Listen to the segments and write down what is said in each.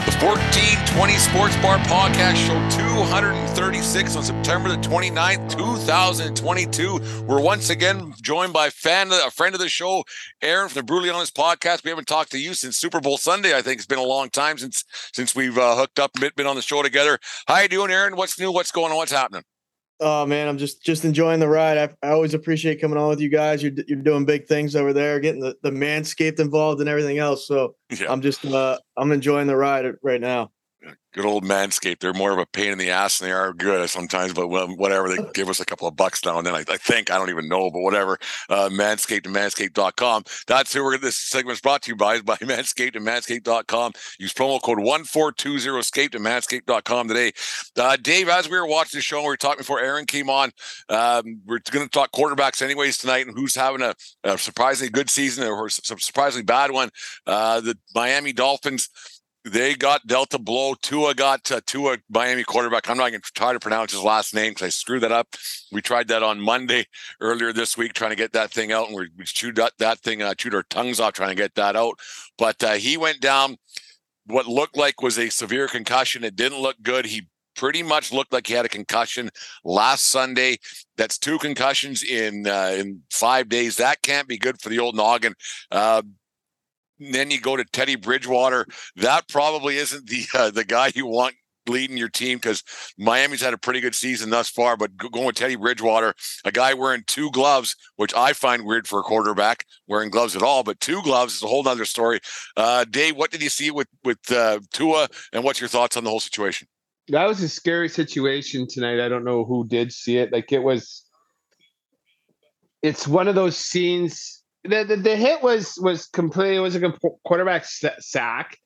The 1420 Sports Bar Podcast, show 236 on September the 29th, 2022. We're once again joined by fan, a friend of the show, Aaron from the Brutally Podcast. We haven't talked to you since Super Bowl Sunday. I think it's been a long time since since we've uh, hooked up, been, been on the show together. How you doing, Aaron? What's new? What's going on? What's happening? Oh man, I'm just just enjoying the ride. I, I always appreciate coming on with you guys. You're you're doing big things over there, getting the, the manscaped involved and everything else. So Yeah. I'm just uh I'm enjoying the ride right now. Good old Manscaped. They're more of a pain in the ass than they are good sometimes, but whatever. They give us a couple of bucks now and then. I, I think, I don't even know, but whatever. Uh, Manscaped and manscaped.com. That's who we're this segment is brought to you by, by Manscaped and manscaped.com. Use promo code 1420escape to manscaped.com today. Uh, Dave, as we were watching the show, and we were talking before Aaron came on. Um, we're going to talk quarterbacks anyways tonight and who's having a, a surprisingly good season or a surprisingly bad one. Uh, the Miami Dolphins they got Delta blow. Tua got uh, Tua Miami quarterback. I'm not going to try to pronounce his last name because I screwed that up. We tried that on Monday earlier this week, trying to get that thing out, and we, we chewed that, that thing, uh, chewed our tongues off trying to get that out. But uh, he went down. What looked like was a severe concussion. It didn't look good. He pretty much looked like he had a concussion last Sunday. That's two concussions in uh, in five days. That can't be good for the old noggin. Uh, then you go to Teddy Bridgewater. That probably isn't the uh, the guy you want leading your team because Miami's had a pretty good season thus far. But going with Teddy Bridgewater, a guy wearing two gloves, which I find weird for a quarterback wearing gloves at all, but two gloves is a whole other story. Uh, Dave, what did you see with with uh, Tua, and what's your thoughts on the whole situation? that was a scary situation tonight. I don't know who did see it. Like it was, it's one of those scenes. The the, the hit was was completely it was a quarterback sack.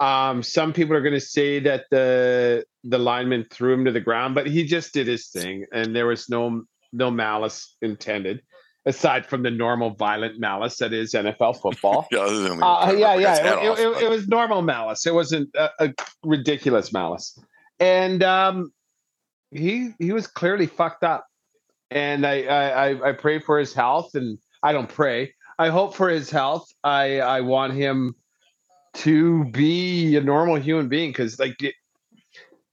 Um, some people are going to say that the the lineman threw him to the ground, but he just did his thing, and there was no no malice intended, aside from the normal violent malice that is NFL football. Yeah, Uh, yeah, the guy's head yeah. It, off, it- but- it was normal malice. It wasn't a, a ridiculous malice, and um, he he was clearly fucked up. And I I- I pray for his health, and I don't pray. I hope for his health. I I want him to be a normal human being because like it,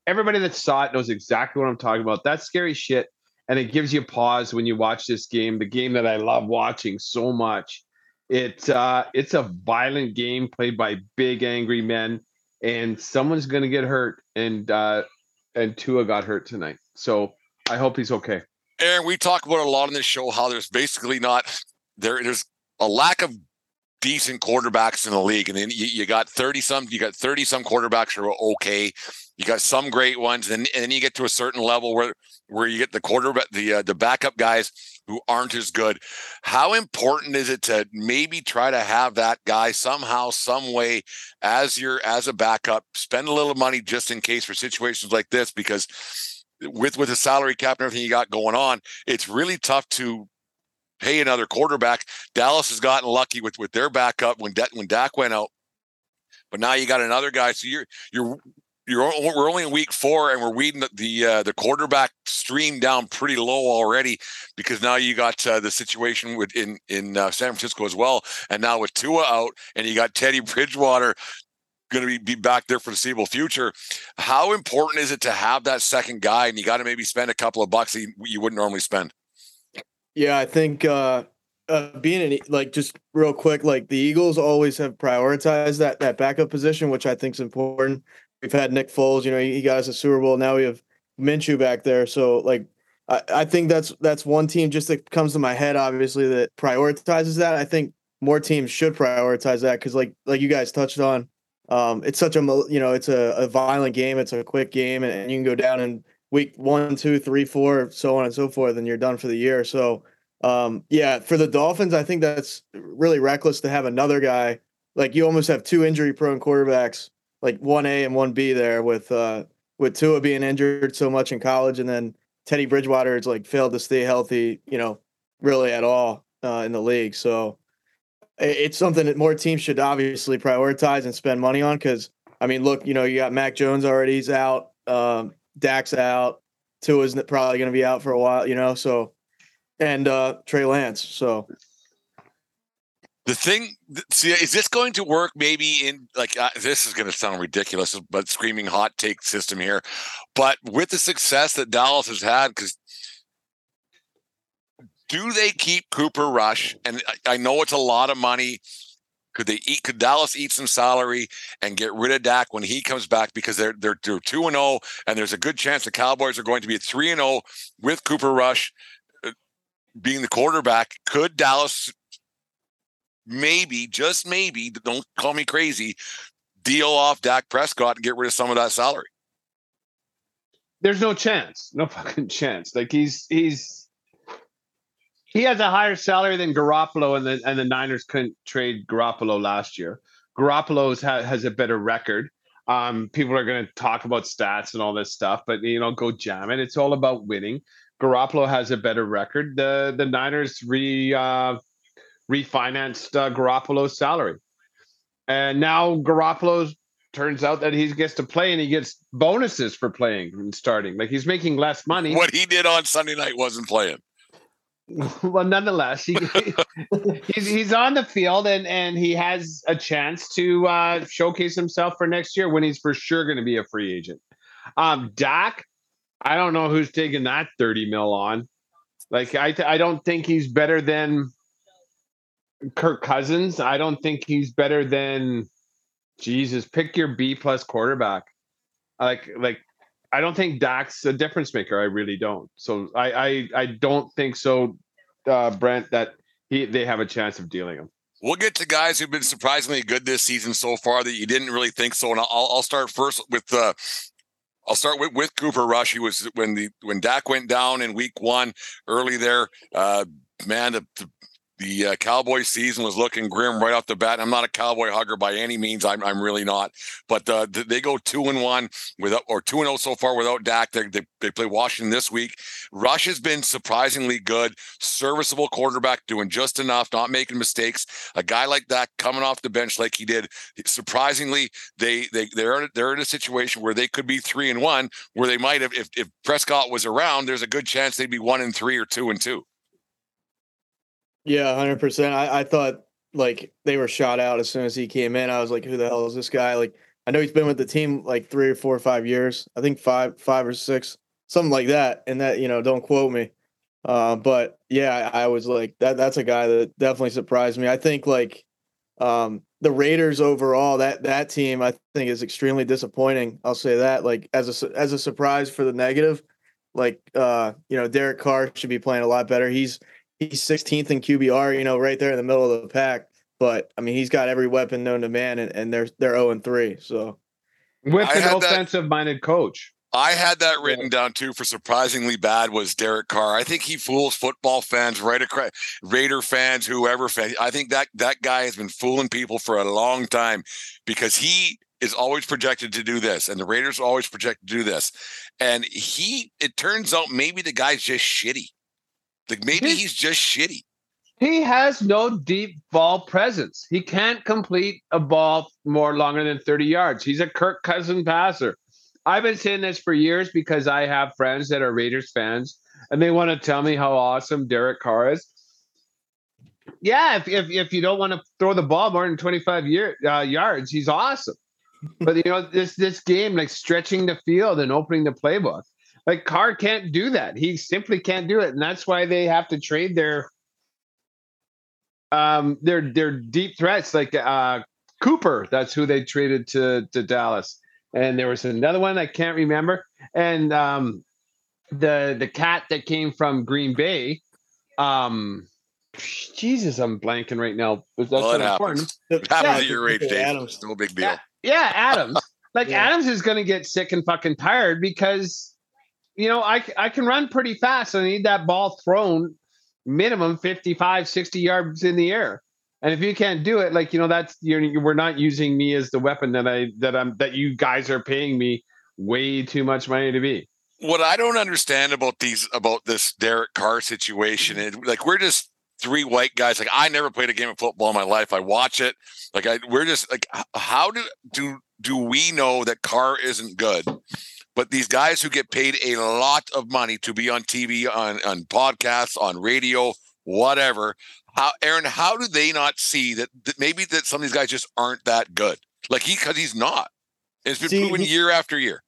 everybody that saw it knows exactly what I'm talking about. That's scary shit, and it gives you pause when you watch this game. The game that I love watching so much. It's uh it's a violent game played by big angry men, and someone's gonna get hurt. And uh and Tua got hurt tonight. So I hope he's okay. Aaron, we talk about a lot on this show how there's basically not there. There's a lack of decent quarterbacks in the league, and then you, you got thirty some. You got thirty some quarterbacks who are okay. You got some great ones, and, and then you get to a certain level where where you get the quarterback, the uh, the backup guys who aren't as good. How important is it to maybe try to have that guy somehow, some way, as your as a backup, spend a little money just in case for situations like this, because with with the salary cap and everything you got going on, it's really tough to pay another quarterback. Dallas has gotten lucky with with their backup when Da- when Dak went out, but now you got another guy. So you're you're you're we're only in week four, and we're weeding the the, uh, the quarterback stream down pretty low already because now you got uh, the situation with in in uh, San Francisco as well, and now with Tua out, and you got Teddy Bridgewater going to be, be back there for the foreseeable future. How important is it to have that second guy, and you got to maybe spend a couple of bucks you, you wouldn't normally spend? Yeah, I think uh, uh, being an, like just real quick, like the Eagles always have prioritized that that backup position, which I think is important. We've had Nick Foles, you know, he, he got us a Super Bowl. Now we have Minshew back there, so like I, I think that's that's one team just that comes to my head, obviously that prioritizes that. I think more teams should prioritize that because like like you guys touched on, um, it's such a you know it's a, a violent game, it's a quick game, and, and you can go down in week one, two, three, four, so on and so forth, and you're done for the year. So um, yeah, for the Dolphins, I think that's really reckless to have another guy. Like you almost have two injury prone quarterbacks, like one A and one B there with uh with Tua being injured so much in college and then Teddy Bridgewater has like failed to stay healthy, you know, really at all uh, in the league. So it's something that more teams should obviously prioritize and spend money on because I mean, look, you know, you got Mac Jones already, he's out, um, Dak's out, Tua's probably going to be out for a while, you know, so and uh, Trey Lance. So the thing, see, is this going to work? Maybe in like uh, this is going to sound ridiculous, but screaming hot take system here. But with the success that Dallas has had, because do they keep Cooper Rush? And I, I know it's a lot of money. Could they eat? Could Dallas eat some salary and get rid of Dak when he comes back? Because they're they're they're two and zero, oh, and there's a good chance the Cowboys are going to be three and zero oh with Cooper Rush uh, being the quarterback, could Dallas maybe, just maybe, don't call me crazy, deal off Dak Prescott and get rid of some of that salary? There's no chance. No fucking chance. Like he's he's he has a higher salary than Garoppolo, and the and the Niners couldn't trade Garoppolo last year. Garoppolo ha, has a better record. Um, people are going to talk about stats and all this stuff, but you know, go jam it. It's all about winning. Garoppolo has a better record. The the Niners re uh, refinanced uh, Garoppolo's salary, and now Garoppolo turns out that he gets to play and he gets bonuses for playing and starting. Like he's making less money. What he did on Sunday night wasn't playing. well, nonetheless, he, he's he's on the field and and he has a chance to uh, showcase himself for next year when he's for sure going to be a free agent. Um, Dak I don't know who's taking that 30 mil on. Like I I don't think he's better than Kirk Cousins. I don't think he's better than Jesus. Pick your B plus quarterback. Like like I don't think Dak's a difference maker. I really don't. So I I, I don't think so, uh, Brent. That he they have a chance of dealing him. We'll get to guys who've been surprisingly good this season so far that you didn't really think so. And I'll, I'll start first with uh, I'll start with, with Cooper Rush. He was when the when Dak went down in week one early there. Uh, man, the, the the uh, Cowboy season was looking grim right off the bat. I'm not a Cowboy hugger by any means. I'm, I'm really not. But uh, they go two and one without, or two and zero oh so far without Dak. They, they, they play Washington this week. Rush has been surprisingly good, serviceable quarterback, doing just enough, not making mistakes. A guy like that coming off the bench like he did, surprisingly, they they they're they're in a situation where they could be three and one, where they might have if if Prescott was around. There's a good chance they'd be one and three or two and two. Yeah, hundred percent. I, I thought like they were shot out as soon as he came in. I was like, who the hell is this guy? Like, I know he's been with the team like three or four or five years. I think five, five or six, something like that. And that, you know, don't quote me. Uh, but yeah, I, I was like that. That's a guy that definitely surprised me. I think like um, the Raiders overall, that that team, I think is extremely disappointing. I'll say that. Like as a as a surprise for the negative, like uh, you know, Derek Carr should be playing a lot better. He's he's 16th in QBR, you know, right there in the middle of the pack. But I mean, he's got every weapon known to man, and, and they're they're 0 and 3. So with I an offensive minded coach. I had that written yeah. down too for surprisingly bad was Derek Carr. I think he fools football fans right across Raider fans, whoever fan. I think that that guy has been fooling people for a long time because he is always projected to do this, and the Raiders are always projected to do this. And he, it turns out maybe the guy's just shitty. Like maybe he's, he's just shitty. He has no deep ball presence. He can't complete a ball more longer than 30 yards. He's a Kirk Cousin passer. I've been saying this for years because I have friends that are Raiders fans and they want to tell me how awesome Derek Carr is. Yeah, if, if, if you don't want to throw the ball more than 25 year, uh, yards, he's awesome. But you know, this this game, like stretching the field and opening the playbook, like Carr can't do that. He simply can't do it, and that's why they have to trade their um their their deep threats like uh Cooper. That's who they traded to to Dallas, and there was another one I can't remember, and um the the cat that came from Green Bay. Um, Jesus, I'm blanking right now. But that's Well, it not important. happens. It happens Yeah. at your age, Dave. Adams. It's no big deal. Yeah, yeah, Adams. Like Yeah. Adams is going to get sick and fucking tired because, you know, I, I can run pretty fast. I need that ball thrown minimum 55, 60 yards in the air. And if you can't do it, like you know, that's you're, you we're not using me as the weapon that I that I'm that you guys are paying me way too much money to be. what I don't understand about these about this Derek Carr situation is like we're just three white guys. Like I never played a game of football in my life. I watch it. Like I we're just like how do do do we know that Carr isn't good? But these guys who get paid a lot of money to be on TV, on on podcasts, on radio, whatever. How Aaron, how do they not see that, that maybe that some of these guys just aren't that good? Like he because he's not. It's been See, proven he- year after year.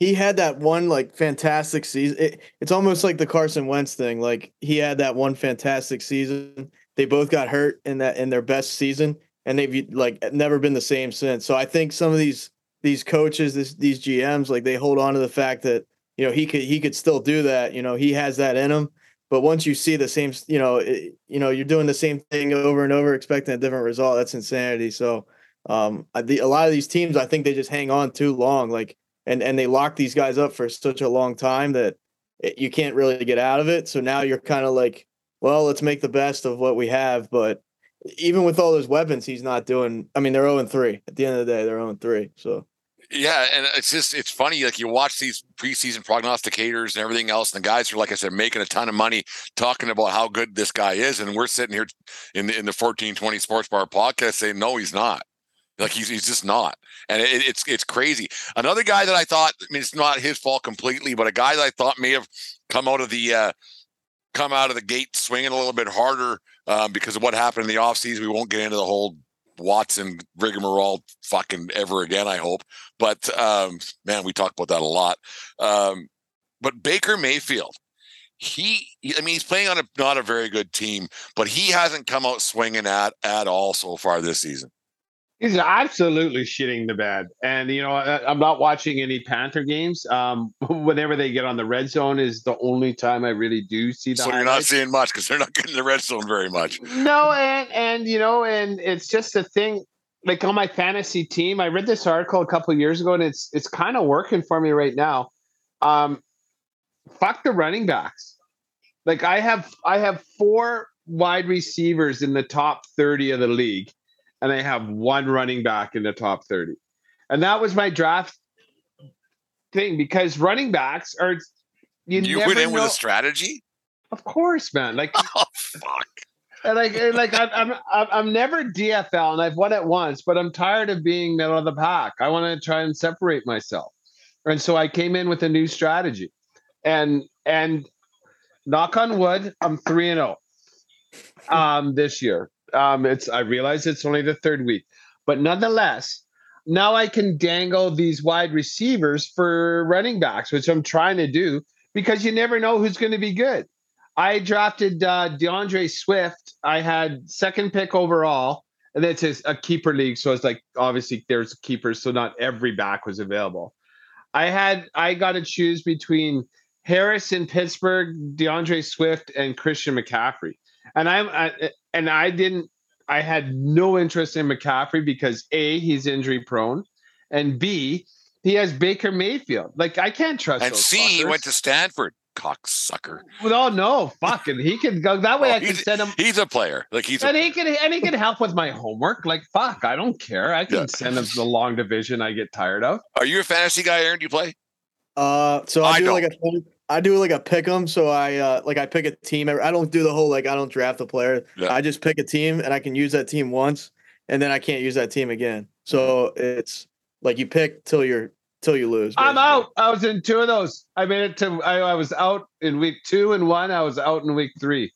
he had that one like fantastic season. It, it's almost like the Carson Wentz thing. Like he had that one fantastic season. They both got hurt in that in their best season, and they've like never been the same since. So I think some of these these coaches, this, these GMs, like they hold on to the fact that you know he could he could still do that. You know he has that in him. But once you see the same, you know, it, you know, you're doing the same thing over and over, expecting a different result. That's insanity. So, um, I, the, a lot of these teams, I think they just hang on too long. Like and and they lock these guys up for such a long time that it, you can't really get out of it. So now you're kind of like, well, let's make the best of what we have. But even with all those weapons, he's not doing. I mean, they're zero and three. At the end of the day, they're zero and three. So Yeah, and it's just it's funny. Like you watch these preseason prognosticators and everything else, and the guys are like I said, making a ton of money talking about how good this guy is, and we're sitting here in the in the fourteen twenty Sports Bar podcast saying no, he's not. Like he's he's just not, and it, it's it's crazy. Another guy that I thought, I mean, it's not his fault completely, but a guy that I thought may have come out of the uh, come out of the gate swinging a little bit harder um, because of what happened in the offseason. We won't get into the whole Watson rigmarole fucking ever again. I hope. But um, man, we talk about that a lot. Um, but Baker Mayfield, he, I mean, he's playing on a not a very good team, but he hasn't come out swinging at at all so far this season. He's absolutely shitting the bed. And, you know, I, I'm not watching any Panther games. Um, whenever they get on the red zone is the only time I really do see the So you're not seeing much because they're not getting the red zone very much. No, and and you know, and it's just a thing. Like on my fantasy team, I read this article a couple of years ago, and it's it's kind of working for me right now. Um, fuck the running backs. Like I have I have four wide receivers in the top thirty of the league, and I have one running back in the top thirty, and that was my draft thing because running backs are you, know You went in with a strategy. of course, man. Like Oh fuck! and like, and like I'm, I'm, I'm never DFL, and I've won it once, but I'm tired of being middle of the pack. I want to try and separate myself, and so I came in with a new strategy, and and knock on wood, I'm three and zero, um, this year. Um, it's I realize it's only the third week, but nonetheless, now I can dangle these wide receivers for running backs, which I'm trying to do because you never know who's going to be good. I drafted uh, D'Andre Swift. I had second pick overall, and it's a, a keeper league, so it's like obviously there's keepers, so not every back was available. I had I got to choose between Harris in Pittsburgh, D'Andre Swift, and Christian McCaffrey, and I'm and I didn't. I had no interest in McCaffrey because a he's injury prone, and b he has Baker Mayfield. Like I can't trust. And those C, he went to Stanford. Cocksucker. Well, no, fucking, he can go that way. Oh, I can he's- send him, He's a player. Like he's a and he can, and he can help with my homework. Like, fuck, I don't care. I can Yeah. send him the long division I get tired of. Are you a fantasy guy, Aaron? Do you play? Uh, so I, I do like a I do like a pick 'em. So I uh like I pick a team. I don't do the whole like I don't draft a player. Yeah. I just pick a team and I can use that team once, and then I can't use that team again. So it's like you pick till you're till you lose. I'm out. I was in two of those. I made it to. I, I was out in week two and one. I was out in week three.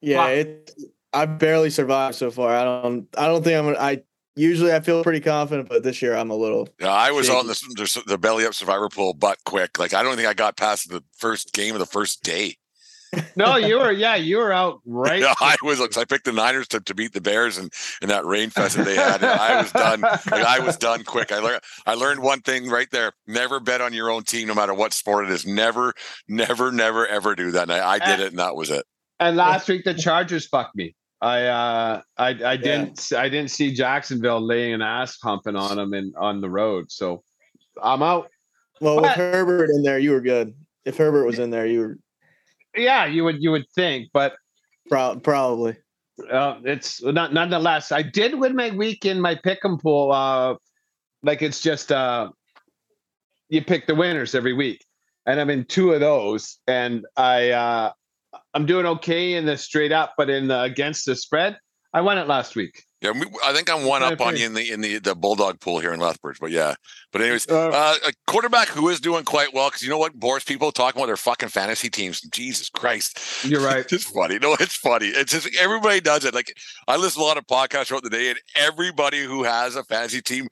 Yeah, Fuck. it. I barely survived so far. I don't. I don't think I'm gonna. I usually I feel pretty confident, but this year I'm a little. Yeah, I was Shaky. on the, the the belly up survivor pool butt quick. Like I don't think I got past the first game of the first day. No, you were. Yeah, you were out right. Yeah, I was. I picked the Niners to, to beat the Bears and in that rain fest that they had. And I was done. Like I was done quick. I learned. I learned one thing right there: never bet on your own team, no matter what sport it is. Never, never, never, ever do that. And I, I did it, and that was it. And last week the Chargers fucked me. I uh I I didn't I didn't see Jacksonville laying an ass pumping on them and on the road. So I'm out. Well, with Herbert in there, you were good. If Herbert was in there, you were Yeah, you would you would think, but pro- probably. uh, it's not nonetheless. I did win my week in my pick 'em pool. Uh, like it's just uh, you pick the winners every week, and I'm in two of those, and I uh, I'm doing okay in the straight up, but in the against the spread, I won it last week. Yeah, I think I'm one up on you in the in the the bulldog pool here in Lethbridge. But yeah, but anyways, Uh, uh, a quarterback who is doing quite well because you know what bores people talking about their fucking fantasy teams. Jesus Christ, You're right. it's funny. No, it's funny. It's just everybody does it. Like I listen to a lot of podcasts throughout the day, and everybody who has a fantasy team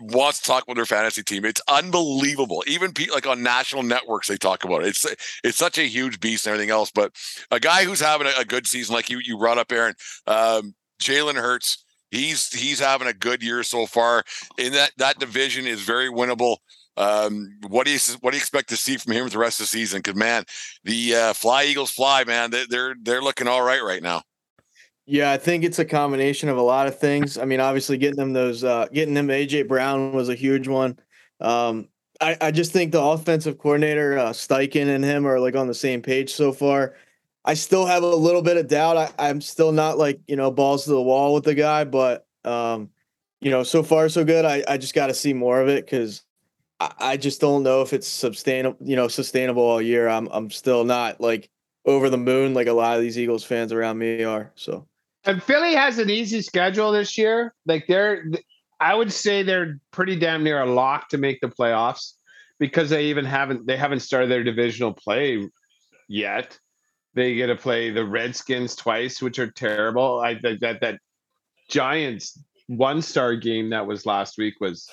wants to talk about their fantasy team. It's unbelievable. Even pe- like on national networks, they talk about it. It's it's such a huge beast and everything else. But a guy who's having a, a good season, like you you brought up, Aaron, um, Jalen Hurts. He's he's having a good year so far. In that that division is very winnable. Um, what do you what do you expect to see from him the rest of the season? Because man, the uh, Fly Eagles fly, man. They, they're they're looking all right right now. Yeah, I think it's a combination of a lot of things. I mean, obviously getting them those uh getting them AJ Brown was a huge one. Um I, I just think the offensive coordinator, uh Steichen and him are like on the same page so far. I still have a little bit of doubt. I, I'm still not like, you know, balls to the wall with the guy, but um, you know, so far so good. I, I just gotta see more of it because I, I just don't know if it's sustainable, you know, sustainable all year. I'm I'm still not like over the moon like a lot of these Eagles fans around me are. So And Philly has an easy schedule this year. Like they're, I would say they're pretty damn near a lock to make the playoffs because they even haven't they haven't started their divisional play yet. They get to play the Redskins twice, which are terrible. I that that, that Giants one star game that was last week was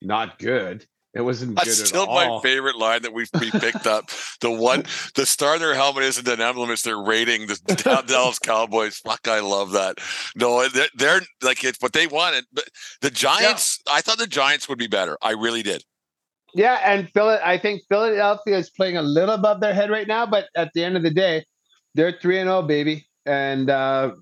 not good. It wasn't That's good still my favorite line that we we picked up. The one, the star of their helmet isn't an emblem; it's their rating. The Dallas Cowboys. Fuck, I love that. No, they're, they're like it's, what they wanted. But the Giants, I thought the Giants would be better. I really did. Yeah, and Phil, I think Philadelphia is playing a little above their head right now, but at the end of the day, they're three and zero, baby, and uh,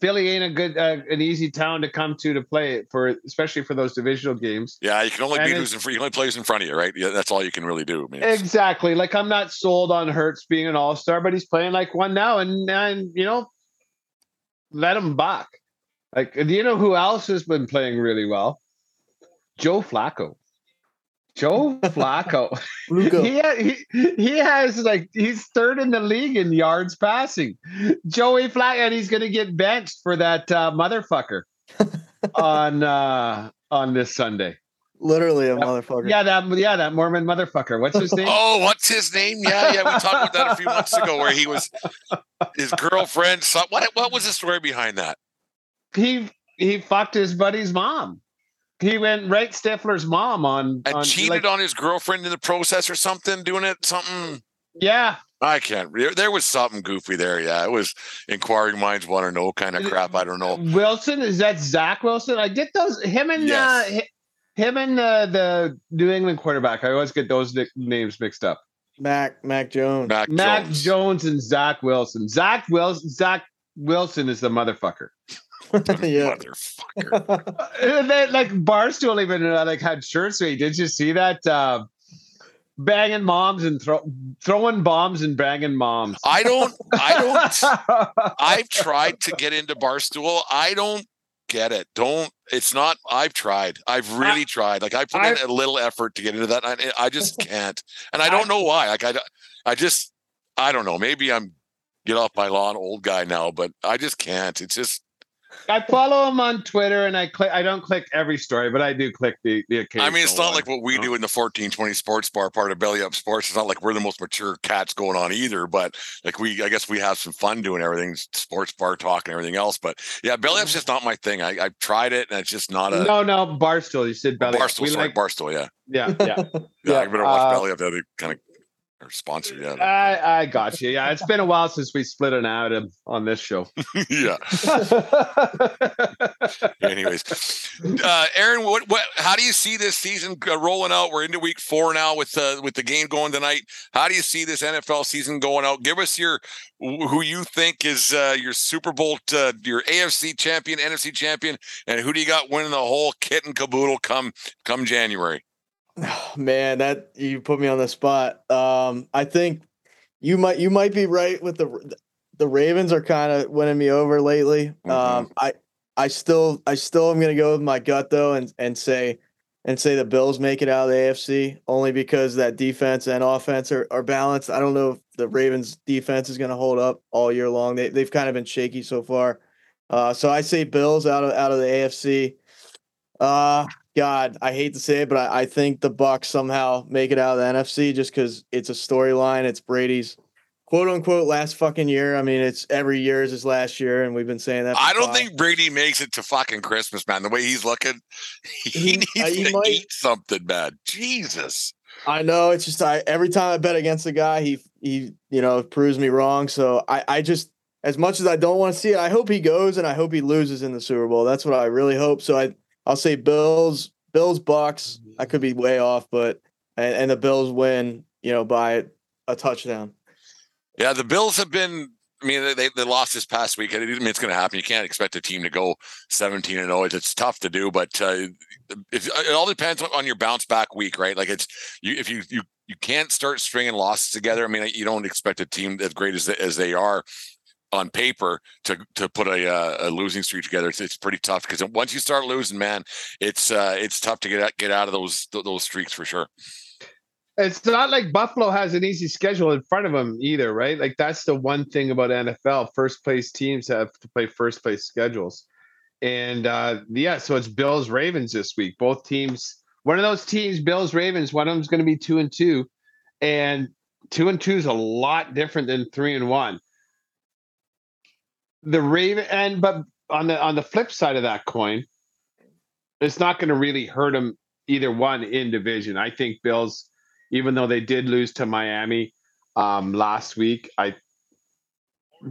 Philly ain't a good, uh, an easy town to come to to play for, especially for those divisional games. Yeah, you can only And beat who's in front. You only play who's in front of you, right? Yeah, that's all you can really do. Exactly. Like I'm not sold on Hurts being an all star, but he's playing like one now, and and you know, let him back. Like, do you know who else has been playing really well? Joe Flacco. Joe Flacco. Luka, he, he he has like he's third in the league in yards passing. Joey Flack, and he's gonna get benched for that uh, motherfucker on uh on this Sunday. literally a Yep. motherfucker. Yeah, that yeah that Mormon motherfucker. What's his name? Oh, what's his name? Yeah, yeah, we talked about that a few months ago, where he was his girlfriend. So, what what was the story behind that? He he fucked his buddy's mom. He went right Stifler's mom on And on, cheated like, on his girlfriend in the process or something, doing it something. Yeah, I can't. There was something goofy there. Yeah, it was inquiring minds want to know kind of crap. I don't know. Wilson is that Zach Wilson? I get those him and Yes. uh, him and uh, the New England quarterback. I always get those nick- names mixed up. Mac Mac Jones. Mac, Mac Jones. Jones. and Zach Wilson. Zach Wilson. Zach Wilson is the motherfucker. yeah. Motherfucker. Uh, they, like Barstool even uh, like had shirts made. Did you see that? Uh, banging moms and throw, throwing bombs and banging moms. I don't. I don't. I've tried to get into Barstool. I don't get it. Don't. It's not. I've tried. I've really tried. Like I put in a little effort to get into that. I, I just can't, and I don't know why. Like I, I just, I don't know. Maybe I'm get off my lawn, old guy now, but I just can't. It's just. I follow him on Twitter, and I click. I don't click every story, but I do click the the occasional. I mean, it's not one, like what we you do in the fourteen twenty Sports Bar part of Belly Up Sports. It's not like we're the most mature cats going on either. But like we, I guess we have some fun doing everything, sports bar talk and everything else. But yeah, Belly Up's just not my thing. I, I've tried it, and it's just not a No, no, Barstool. You said belly. up. Barstool. We Sorry, like, Barstool. Yeah, yeah, yeah. yeah. Yeah, I better watch uh, Belly Up. That kind of or sponsored. Yeah, I I got you. Yeah, it's been a while since we split an Adam on this show. yeah. Anyways, uh, Aaron, what, what, how do you see this season rolling out? We're into week four now with uh, with the game going tonight. How do you see this NFL season going out? Give us your who you think is uh, your Super Bowl, uh, your AFC champion, NFC champion, and who do you got winning the whole kit and caboodle come come January? Man, that you put me on the spot. Um, I think you might you might be right with the the Ravens are kind of winning me over lately. Um, I I still I still am gonna go with my gut though and and say and say the Bills make it out of the AFC only because that defense and offense are, are balanced. I don't know if the Ravens defense is gonna hold up all year long. They they've kind of been shaky so far. Uh, so I say Bills out of out of the AFC. Uh God, I hate to say it, but I, I think the Bucks somehow make it out of the NFC just because it's a storyline. It's Brady's quote unquote last fucking year. I mean, it's every year is his last year, and we've been saying that. I don't five- think Brady makes it to fucking Christmas, man. The way he's looking, he, He- needs uh, he to might- eat something, man. Jesus. I know it's just I every time I bet against the guy, he he you know proves me wrong. So I I just as much as I don't want to see it, I hope he goes and I hope he loses in the Super Bowl. That's what I really hope. So I I'll say Bills Bills Bucks. I could be way off, but and, and the Bills win you know by a touchdown. Yeah, the Bills have been. I mean, they they lost this past week. I mean, it's going to happen. You can't expect a team to go seventeen and zero. It's, it's tough to do, but uh, if, it all depends on, on your bounce back week, right? Like it's you if you you you can't start stringing losses together. I mean, you don't expect a team as great as as they are on paper to to put a uh, a losing streak together. It's, it's pretty tough because once you start losing, man, it's uh, it's tough to get out, get out of those those streaks for sure. It's not like Buffalo has an easy schedule in front of them either, right? Like that's the one thing about NFL. First place teams have to play first place schedules. And uh yeah, so it's Bills Ravens this week. Both teams, one of those teams, Bills Ravens, one of them's going to be 2 and 2 and 2 and 2 is a lot different than 3 and 1. The Raven and but on the on the flip side of that coin, it's not going to really hurt them either one in division. I think Bills even though they did lose to Miami um, last week, I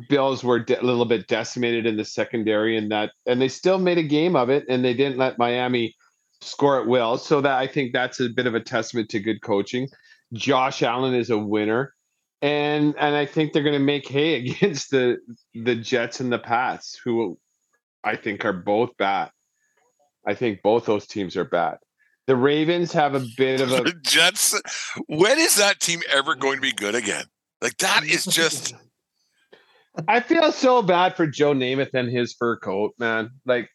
Bills were de- a little bit decimated in the secondary, and that, and they still made a game of it, and they didn't let Miami score at will. So that I think that's a bit of a testament to good coaching. Josh Allen is a winner, and and I think they're going to make hay against the the Jets and the Pats, who I think are both bad. I think both those teams are bad. The Ravens have a bit of a The Jets. When is that team ever going to be good again? Like that is just. I feel so bad for Joe Namath and his fur coat, man. Like,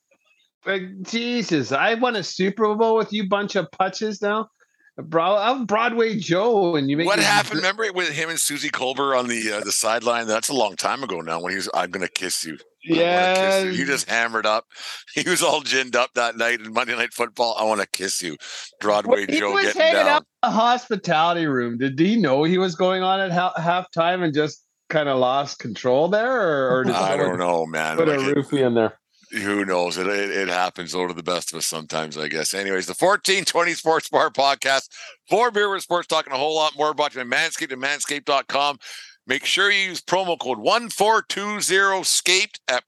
like Jesus, I won a Super Bowl with you bunch of putches now. Bro, I'm Broadway Joe, and you make What happened? Remember it with him and Suzy Kolber on the uh, the sideline? That's a long time ago now. When he was, "I'm gonna kiss you." Yeah, you." he just hammered up. He was all ginned up that night in Monday Night Football. I want to kiss you, Broadway he Joe was getting hanging down. out in the hospitality room. Did he know he was going on at ha- halftime and just kind of lost control there, or, or did I don't know, man. put a Like, it- roofie in there? Who knows? It, it it happens over to the best of us sometimes, I guess. Anyways, the 1420 Sports Bar podcast for Beer with Sports, talking a whole lot more about you at Manscaped and manscaped.com. Make sure you use promo code 1420 scaped at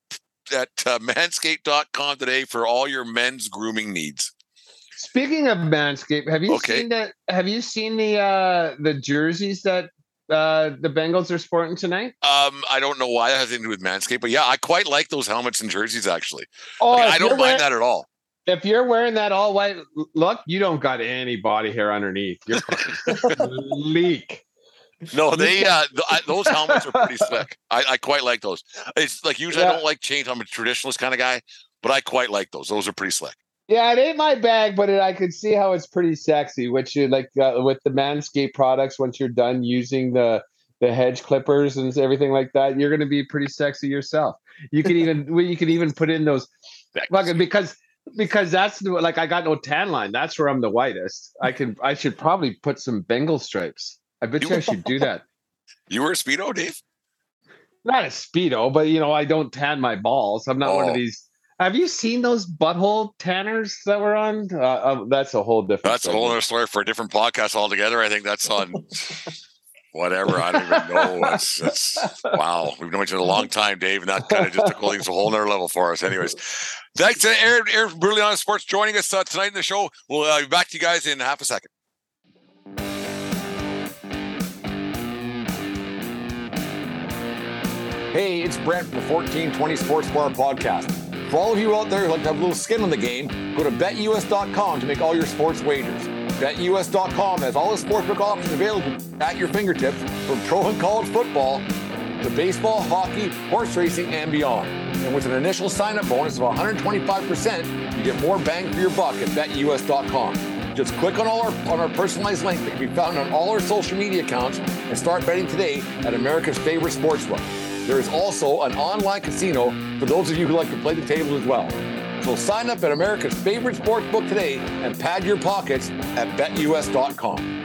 at uh, manscaped.com today for all your men's grooming needs. Speaking of Manscaped, have you Okay. seen that? Have you seen the uh the jerseys that uh the Bengals are sporting tonight? Um, I don't know why that has anything to do with Manscaped, but yeah, I quite like those helmets and jerseys actually. Oh, Like, I don't mind wearing- that at all. If you're wearing that all white look, you don't got any body hair underneath. You're leak. No, they uh, th- I, those helmets are pretty slick. I, I quite like those. It's like usually I don't like chains. I'm a traditionalist kind of guy, but I quite like those. Those are pretty slick. Yeah, it ain't my bag, but it, I could see how it's pretty sexy. Which you like uh, with the Manscaped products. Once you're done using the the hedge clippers and everything like that, you're going to be pretty sexy yourself. You can even you can even put in those because because that's the, like I got no tan line. That's where I'm the whitest. I can I should probably put some Bengal stripes. I bet you I should do that. You wear a speedo, Dave? Not a speedo, but you know I don't tan my balls. I'm not oh. one of oh. these. Have you seen those butthole tanners that were on? Uh, uh, that's a whole different. That's story. a whole other story for a different podcast altogether. I think that's on whatever. I don't even know. It's, it's wow. We've known each other a long time, Dave, and that kind of just took things a whole nother level for us. Anyways, thanks to Aaron, Aaron Brutally Honest Sports joining us uh, tonight in the show. We'll uh, be back to you guys in half a second. Hey, it's Brent from the 1420 Sports Bar Podcast. For all of you out there who like to have a little skin on the game, go to betus.com to make all your sports wagers. BetUS.com has all the sportsbook options available at your fingertips from pro and college football to baseball, hockey, horse racing, and beyond. And with an initial sign-up bonus of 125%, you get more bang for your buck at BetUS.com. Just click on all our on our personalized link that can be found on all our social media accounts and start betting today at America's favorite sportsbook. There is also an online casino for those of you who like to play the table as well. So sign up at America's favorite sports book today and pad your pockets at betus.com.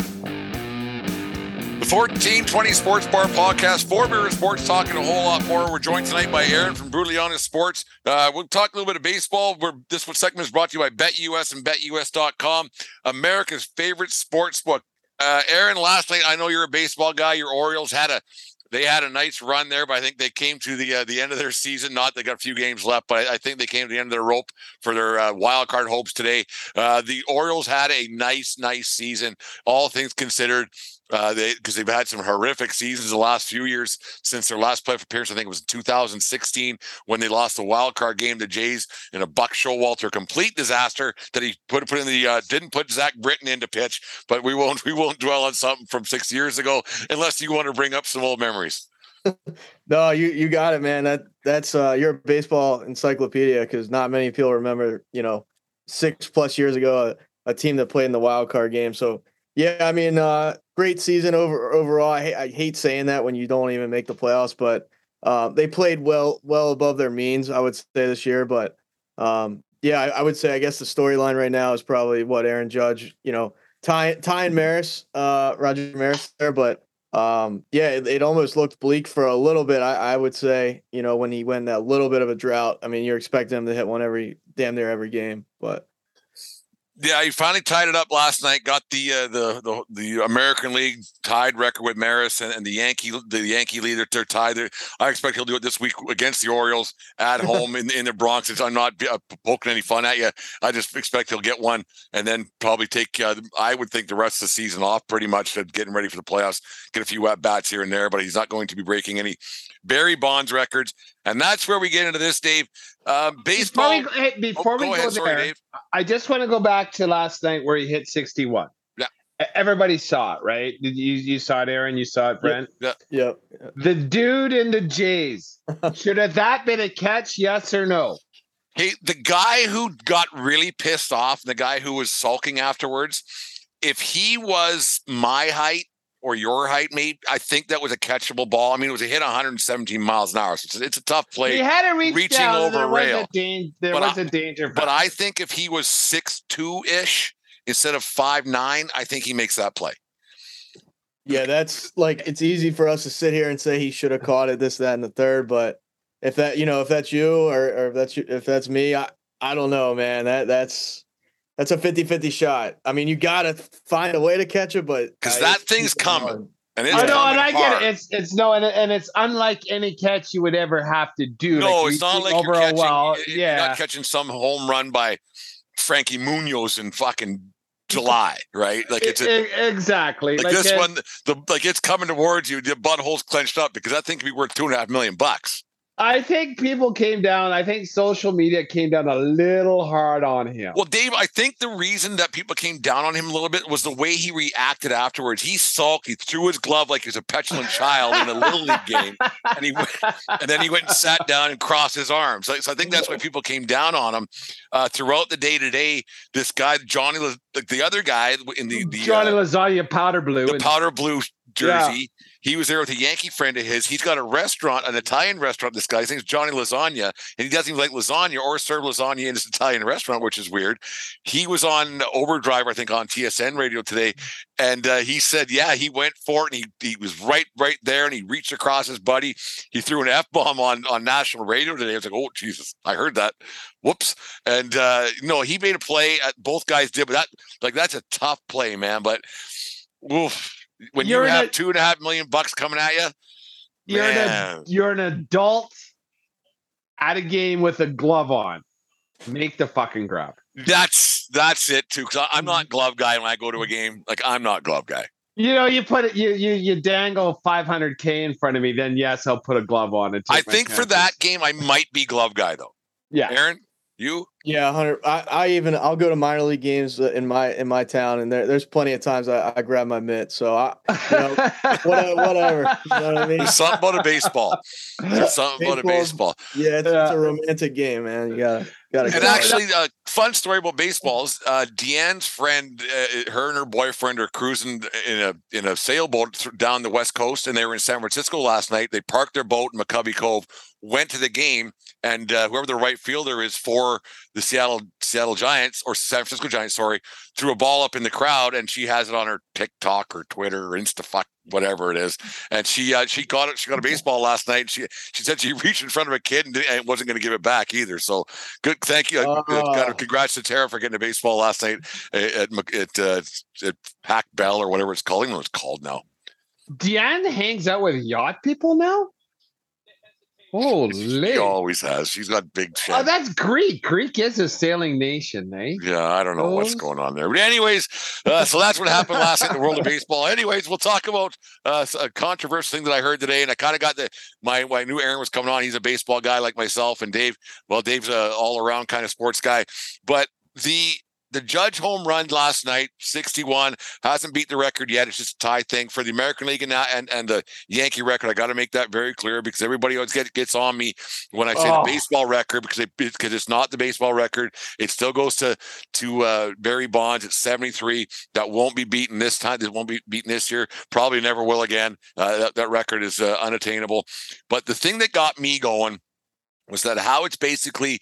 The 1420 Sports Bar Podcast, four beer sports, talking a whole lot more. We're joined tonight by Aaron from Brutally Honest Sports. Uh, we'll talk a little bit of baseball. We're, this segment is brought to you by BetUS and BetUS.com, America's favorite sports book. Uh, Aaron, last night, I know you're a baseball guy. Your Orioles had a they had a nice run there, but I think they came to the uh, the end of their season. Not they got a few games left, but I, I think they came to the end of their rope for their uh, wild card hopes today. Uh, the Orioles had a nice, nice season, all things considered uh, they because they've had some horrific seasons the last few years since their last playoff appearance. I think it was 2016 when they lost the wild card game to Jays in a Buck Showalter complete disaster that he put put in the uh, didn't put Zach Britton into pitch. But we won't we won't dwell on something from six years ago unless you want to bring up some old memories. no, you you got it, man. That that's uh, your baseball encyclopedia because not many people remember you know six plus years ago a, a team that played in the wild card game. So yeah, I mean, uh, great season over overall. I, I, hate saying that when you don't even make the playoffs, but uh, they played well, well above their means. I would say this year, but um, yeah, I, I, would say I guess the storyline right now is probably what Aaron Judge, you know, Ty Ty and Maris, uh, Roger Maris there, but um, yeah, it, it, almost looked bleak for a little bit. I, I would say, you know, when he went that little bit of a drought. I mean, you're expecting him to hit one every damn near every game, but yeah, he finally tied it up last night. Got the uh, the, the the American League tied record with Maris and, and the Yankee the Yankee leader. They're tied. They're, I expect he'll do it this week against the Orioles at home in in the Bronx. It's, I'm not uh, poking any fun at you. I just expect he'll get one and then probably take. Uh, I would think the rest of the season off pretty much, getting ready for the playoffs. Get a few at bats here and there, but he's not going to be breaking any Barry Bonds records. And that's where we get into this, Dave. Um, baseball. Before we, hey, before oh, we go, ahead, there, sorry, I just want to go back to last night where he hit 61. Yeah. Everybody saw it, right? Did you you saw it, Aaron? You saw it, Brent? Yeah. yeah. yeah. The dude in the Jays. Should have that been a catch? Yes or no? Hey, the guy who got really pissed off, the guy who was sulking afterwards, if he was my height or your height, mate, I think that was a catchable ball. I mean, it was a hit 117 miles an hour. So it's, a, it's a tough play. He had to reach reaching down, over there rail. Was a there but was I, a danger. But I think if he was six two ish instead of five nine, I think he makes that play. Yeah, that's like it's easy for us to sit here and say he should have caught it, this, that, and the third. But if that, you know, if that's you or, or if that's you, if that's me, I, I don't know, man. That that's that's a 50-50 shot. I mean, you got to find a way to catch it, but because uh, that thing's coming. And it's I know, and I get it. It's it's no, and, and it's unlike any catch you would ever have to do. No, like it's not like you're catching. Well, yeah, you're not catching some home run by Frankie Munoz in fucking July, right? Like it's a, exactly like, like this it, one. The like it's coming towards you. The butthole's clenched up because that thing could be worth two and a half million bucks. I think people came down. I think social media came down a little hard on him. Well, Dave, I think the reason that people came down on him a little bit was the way he reacted afterwards. He sulked. He threw his glove like he was a petulant child in a little league game, and he went, and then he went and sat down and crossed his arms. So, I think that's why people came down on him uh, throughout the day today. This guy, Johnny, like the other guy in the, the Johnny uh, Lasagna powder blue, the powder blue jersey. Yeah he was there with a Yankee friend of his. He's got a restaurant, an Italian restaurant. This guy, his name's Johnny Lasagna, and he doesn't even like lasagna or serve lasagna in his Italian restaurant, which is weird. He was on Overdrive, I think, on TSN radio today, and uh, he said, yeah, he went for it, and he he was right right there, and he reached across his buddy. He threw an f bomb on on national radio today. I was like, oh Jesus, I heard that. Whoops. And uh, no, he made a play. Both guys did, but that like that's a tough play, man. But oof, when you're you have a, two and a half million bucks coming at you, you're an you're an adult at a game with a glove on. Make the fucking grab. That's that's it too. Because I'm not mm-hmm. glove guy when I go to a game. Like I'm not glove guy. You know, you put it, you you you dangle 500k in front of me. Then yes, I'll put a glove on it. I think for that game, I might be glove guy though. Yeah, Aaron. You? Yeah, hundred. I, I even I'll go to minor league games uh, in my in my town, and there, there's plenty of times I, I grab my mitt. So I, you know, whatever, whatever. You know what I mean? There's something about a baseball. There's something about a baseball. Yeah, it's, yeah. it's, a romantic game, man. You gotta gotta. And actually, a uh, fun story about baseballs. Uh, Deanne's friend, uh, her and her boyfriend are cruising in a in a sailboat down the west coast, and they were in San Francisco last night. They parked their boat in McCovey Cove, went to the game and uh, whoever the right fielder is for the Seattle Seattle Giants or San Francisco Giants, sorry, threw a ball up in the crowd, and she has it on her TikTok or Twitter or Instafuck, whatever it is, and she uh, she got it. She got a baseball last night. And she she said she reached in front of a kid and, and wasn't going to give it back either. So good, thank you. Uh, kind of congrats to Tara for getting a baseball last night at at, uh, at Pac Bell or whatever it's called. It's called now. Deanne hangs out with yacht people now. Holy! She always has. She's got big. Oh, that's Greek. Greek is a sailing nation, eh? Yeah, I don't know oh. what's going on there. But anyways, uh, so that's what happened last night in the world of baseball. Anyways, we'll talk about uh, a controversial thing that I heard today, and I kind of got the my my new Aaron was coming on. He's a baseball guy like myself, and Dave. Well, Dave's a all around kind of sports guy, but the the Judge home run last night, 61, hasn't beat the record yet. It's just a tie thing for the American League and and, and the Yankee record. I got to make that very clear because everybody always get, gets on me when I say oh. the baseball record because it, because it's not the baseball record. It still goes to to uh, Barry Bonds at 73. That won't be beaten this time. This won't be beaten this year. Probably never will again. Uh, that, that record is uh, unattainable. But the thing that got me going was that how it's basically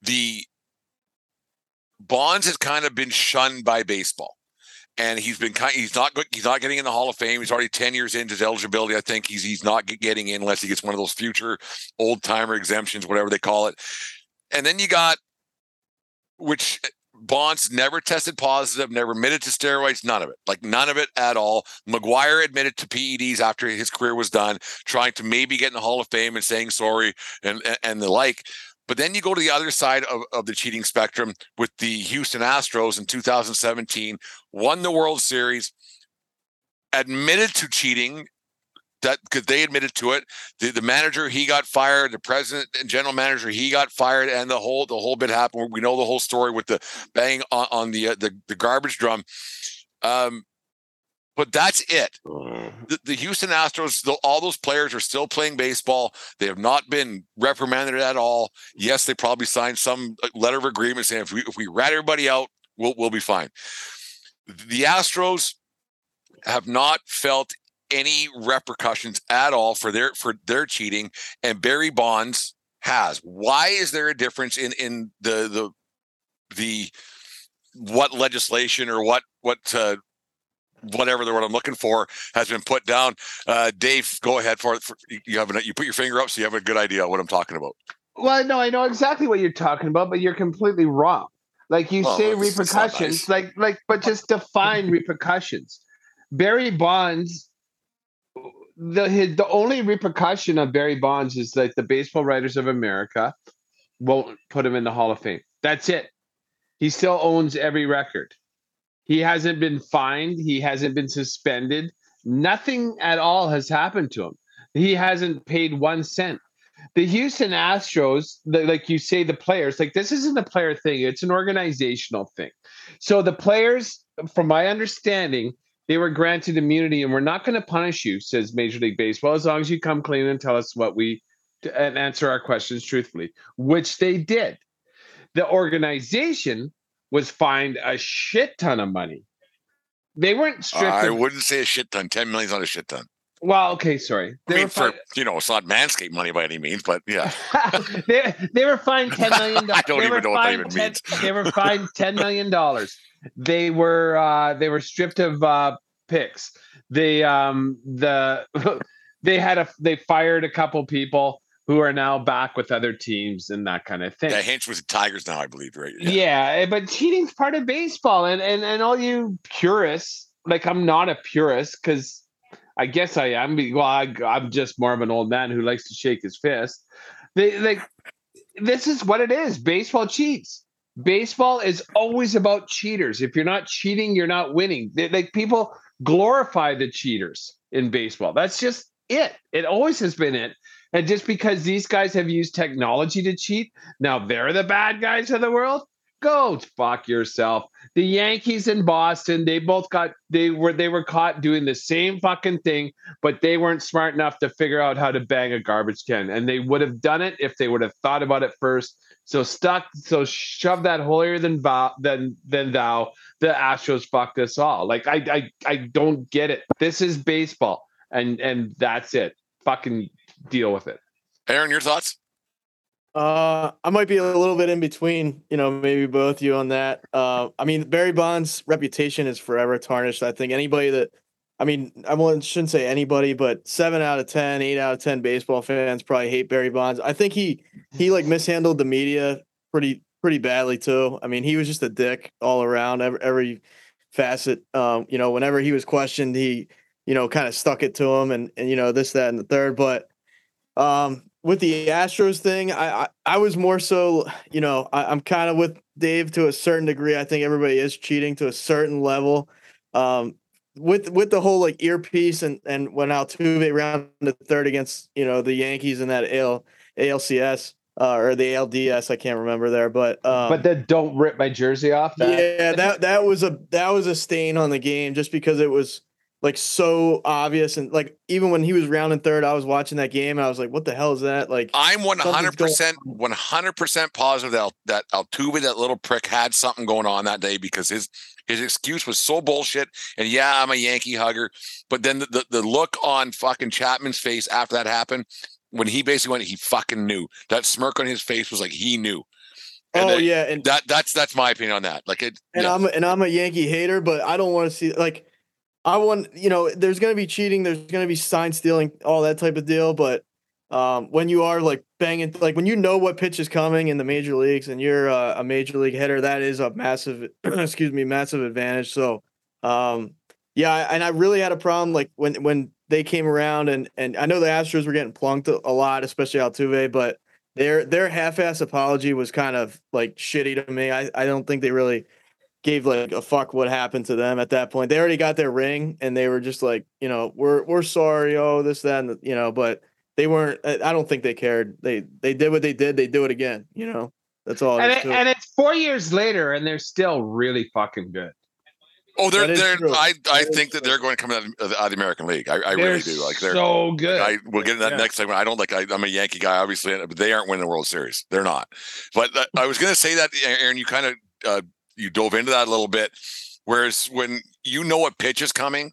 the Bonds has kind of been shunned by baseball. And he's been kind. He's not. He's not getting in the Hall of Fame. He's already ten years into his eligibility. I think he's he's not getting in unless he gets one of those future old timer exemptions, whatever they call it. And then you got, which Bonds never tested positive, never admitted to steroids, none of it. Like none of it at all. McGwire admitted to PEDs after his career was done, trying to maybe get in the Hall of Fame and saying sorry and and the like. But then you go to the other side of, of the cheating spectrum with the Houston Astros in 2017, won the World Series, admitted to cheating that because they admitted to it. The, the manager he got fired, the president and general manager he got fired, and the whole the whole bit happened. We know the whole story with the bang on, on the, uh, the the garbage drum. Um, but that's it. Mm. The, the Houston Astros, the, all those players are still playing baseball. They have not been reprimanded at all. Yes, they probably signed some uh, letter of agreement saying if we if we rat everybody out, we'll we'll be fine. The Astros have not felt any repercussions at all for their for their cheating, and Barry Bonds has. Why is there a difference in in the the the what legislation or what what uh, whatever the word I'm looking for has been put down. Uh, Dave, go ahead for it. You have a, you put your finger up, so you have a good idea what I'm talking about. Well, no, I know exactly what you're talking about, but you're completely wrong. Like you well, say repercussions, nice. like like, but just define repercussions. Barry Bonds, the his, the only repercussion of Barry Bonds is that the Baseball Writers of America won't put him in the Hall of Fame. That's it. He still owns every record. He hasn't been fined. He hasn't been suspended. Nothing at all has happened to him. He hasn't paid one cent. The Houston Astros, the, like you say, the players, like this isn't a player thing, it's an organizational thing. So the players, from my understanding, they were granted immunity and we're not going to punish you, says Major League Baseball, as long as you come clean and tell us what we and answer our questions truthfully, which they did. The organization was fined a shit ton of money. They weren't strict. Uh, I wouldn't say a shit ton. Ten million is not a shit ton. Well, okay, sorry. I They mean, were for you know, it's not Manscaped money by any means, but yeah, they, they were fined ten million dollars. I don't even know what that even means. They were fined ten million dollars. They were uh, they were stripped of uh, picks. They um the they had a they fired a couple people who are now back with other teams and that kind of thing. yeah. Hinch was the Tigers now, I believe, right? Yeah. eh, but cheating's part of baseball, and and and all you purists, like I'm not a purist because I guess I am. Well, I, I'm just more of an old man who likes to shake his fist. They like this is what it is. Baseball cheats. Baseball is always about cheaters. If you're not cheating, you're not winning. They, like people glorify the cheaters in baseball. That's just it. It always has been it. And just because these guys have used technology to cheat, now they're the bad guys of the world. Go fuck yourself. The Yankees in Boston, they both got they were they were caught doing the same fucking thing, but they weren't smart enough to figure out how to bang a garbage can. And they would have done it if they would have thought about it first. So stuck, so shove that holier than thou than than thou. The Astros fucked us all. Like I I I don't get it. This is baseball, and and that's it. Fucking deal with it. Aaron, your thoughts? Uh, I might be a little bit in between, you know, maybe both you on that. Uh, I mean, Barry Bonds' reputation is forever tarnished. I think anybody that, I mean, I won't- shouldn't say anybody, but seven out of 10, eight out of 10 baseball fans probably hate Barry Bonds. I think he, he like mishandled the media pretty, pretty badly too. I mean, he was just a dick all around every, every facet. Um, you know, whenever he was questioned, he, you know, kind of stuck it to him and, and, you know, this, that, and the third, but, um, with the Astros thing, I I, I was more so, you know, I, I'm kind of with Dave to a certain degree. I think everybody is cheating to a certain level. Um, with with the whole like earpiece and and when Altuve rounded third against you know the Yankees in that AL ALCS uh, or the ALDS, I can't remember there, but um, but then don't rip my jersey off. That, yeah, that that was a that was a stain on the game just because it was like so obvious and like even when he was rounding third, I was watching that game and I was like, what the hell is that? Like I'm 100 percent 100 percent positive that that Altuve, that little prick, had something going on that day because his his excuse was so bullshit. And yeah, I'm a Yankee hugger, but then the the, the look on fucking Chapman's face after that happened, when he basically went, he fucking knew. That smirk on his face was like he knew. And oh yeah, and That that's that's my opinion on that. Like it. and yeah. I'm and I'm a Yankee hater, but I don't want to see like I want you know there's gonna be cheating, there's gonna be sign stealing, all that type of deal. But um, when you are like banging, like when you know what pitch is coming in the major leagues and you're uh, a major league hitter, that is a massive, excuse me, massive advantage. So um, yeah, and I really had a problem like when when they came around and and I know the Astros were getting plunked a, a lot, especially Altuve, but their their half-ass apology was kind of like shitty to me. I, I don't think they really gave like a fuck what happened to them at that point. They already got their ring and they were just like, you know, we're we're sorry, oh this that and the, you know, but they weren't. I I don't think they cared. They they did what they did. They do it again. You know, that's all. and, it is it, and it's four years later, and they're still really fucking good. Oh, they're they're. true. I I That is think that true. they're going to come out of, out of the American League. I, I really do. Like they're. so good. I we'll get in that Yeah. next segment. I don't like. I, I'm a Yankee guy, obviously, but they aren't winning the World Series. They're not. But uh, I was going to say that, Aaron. You kind of uh, you dove into that a little bit. Whereas when you know what pitch is coming,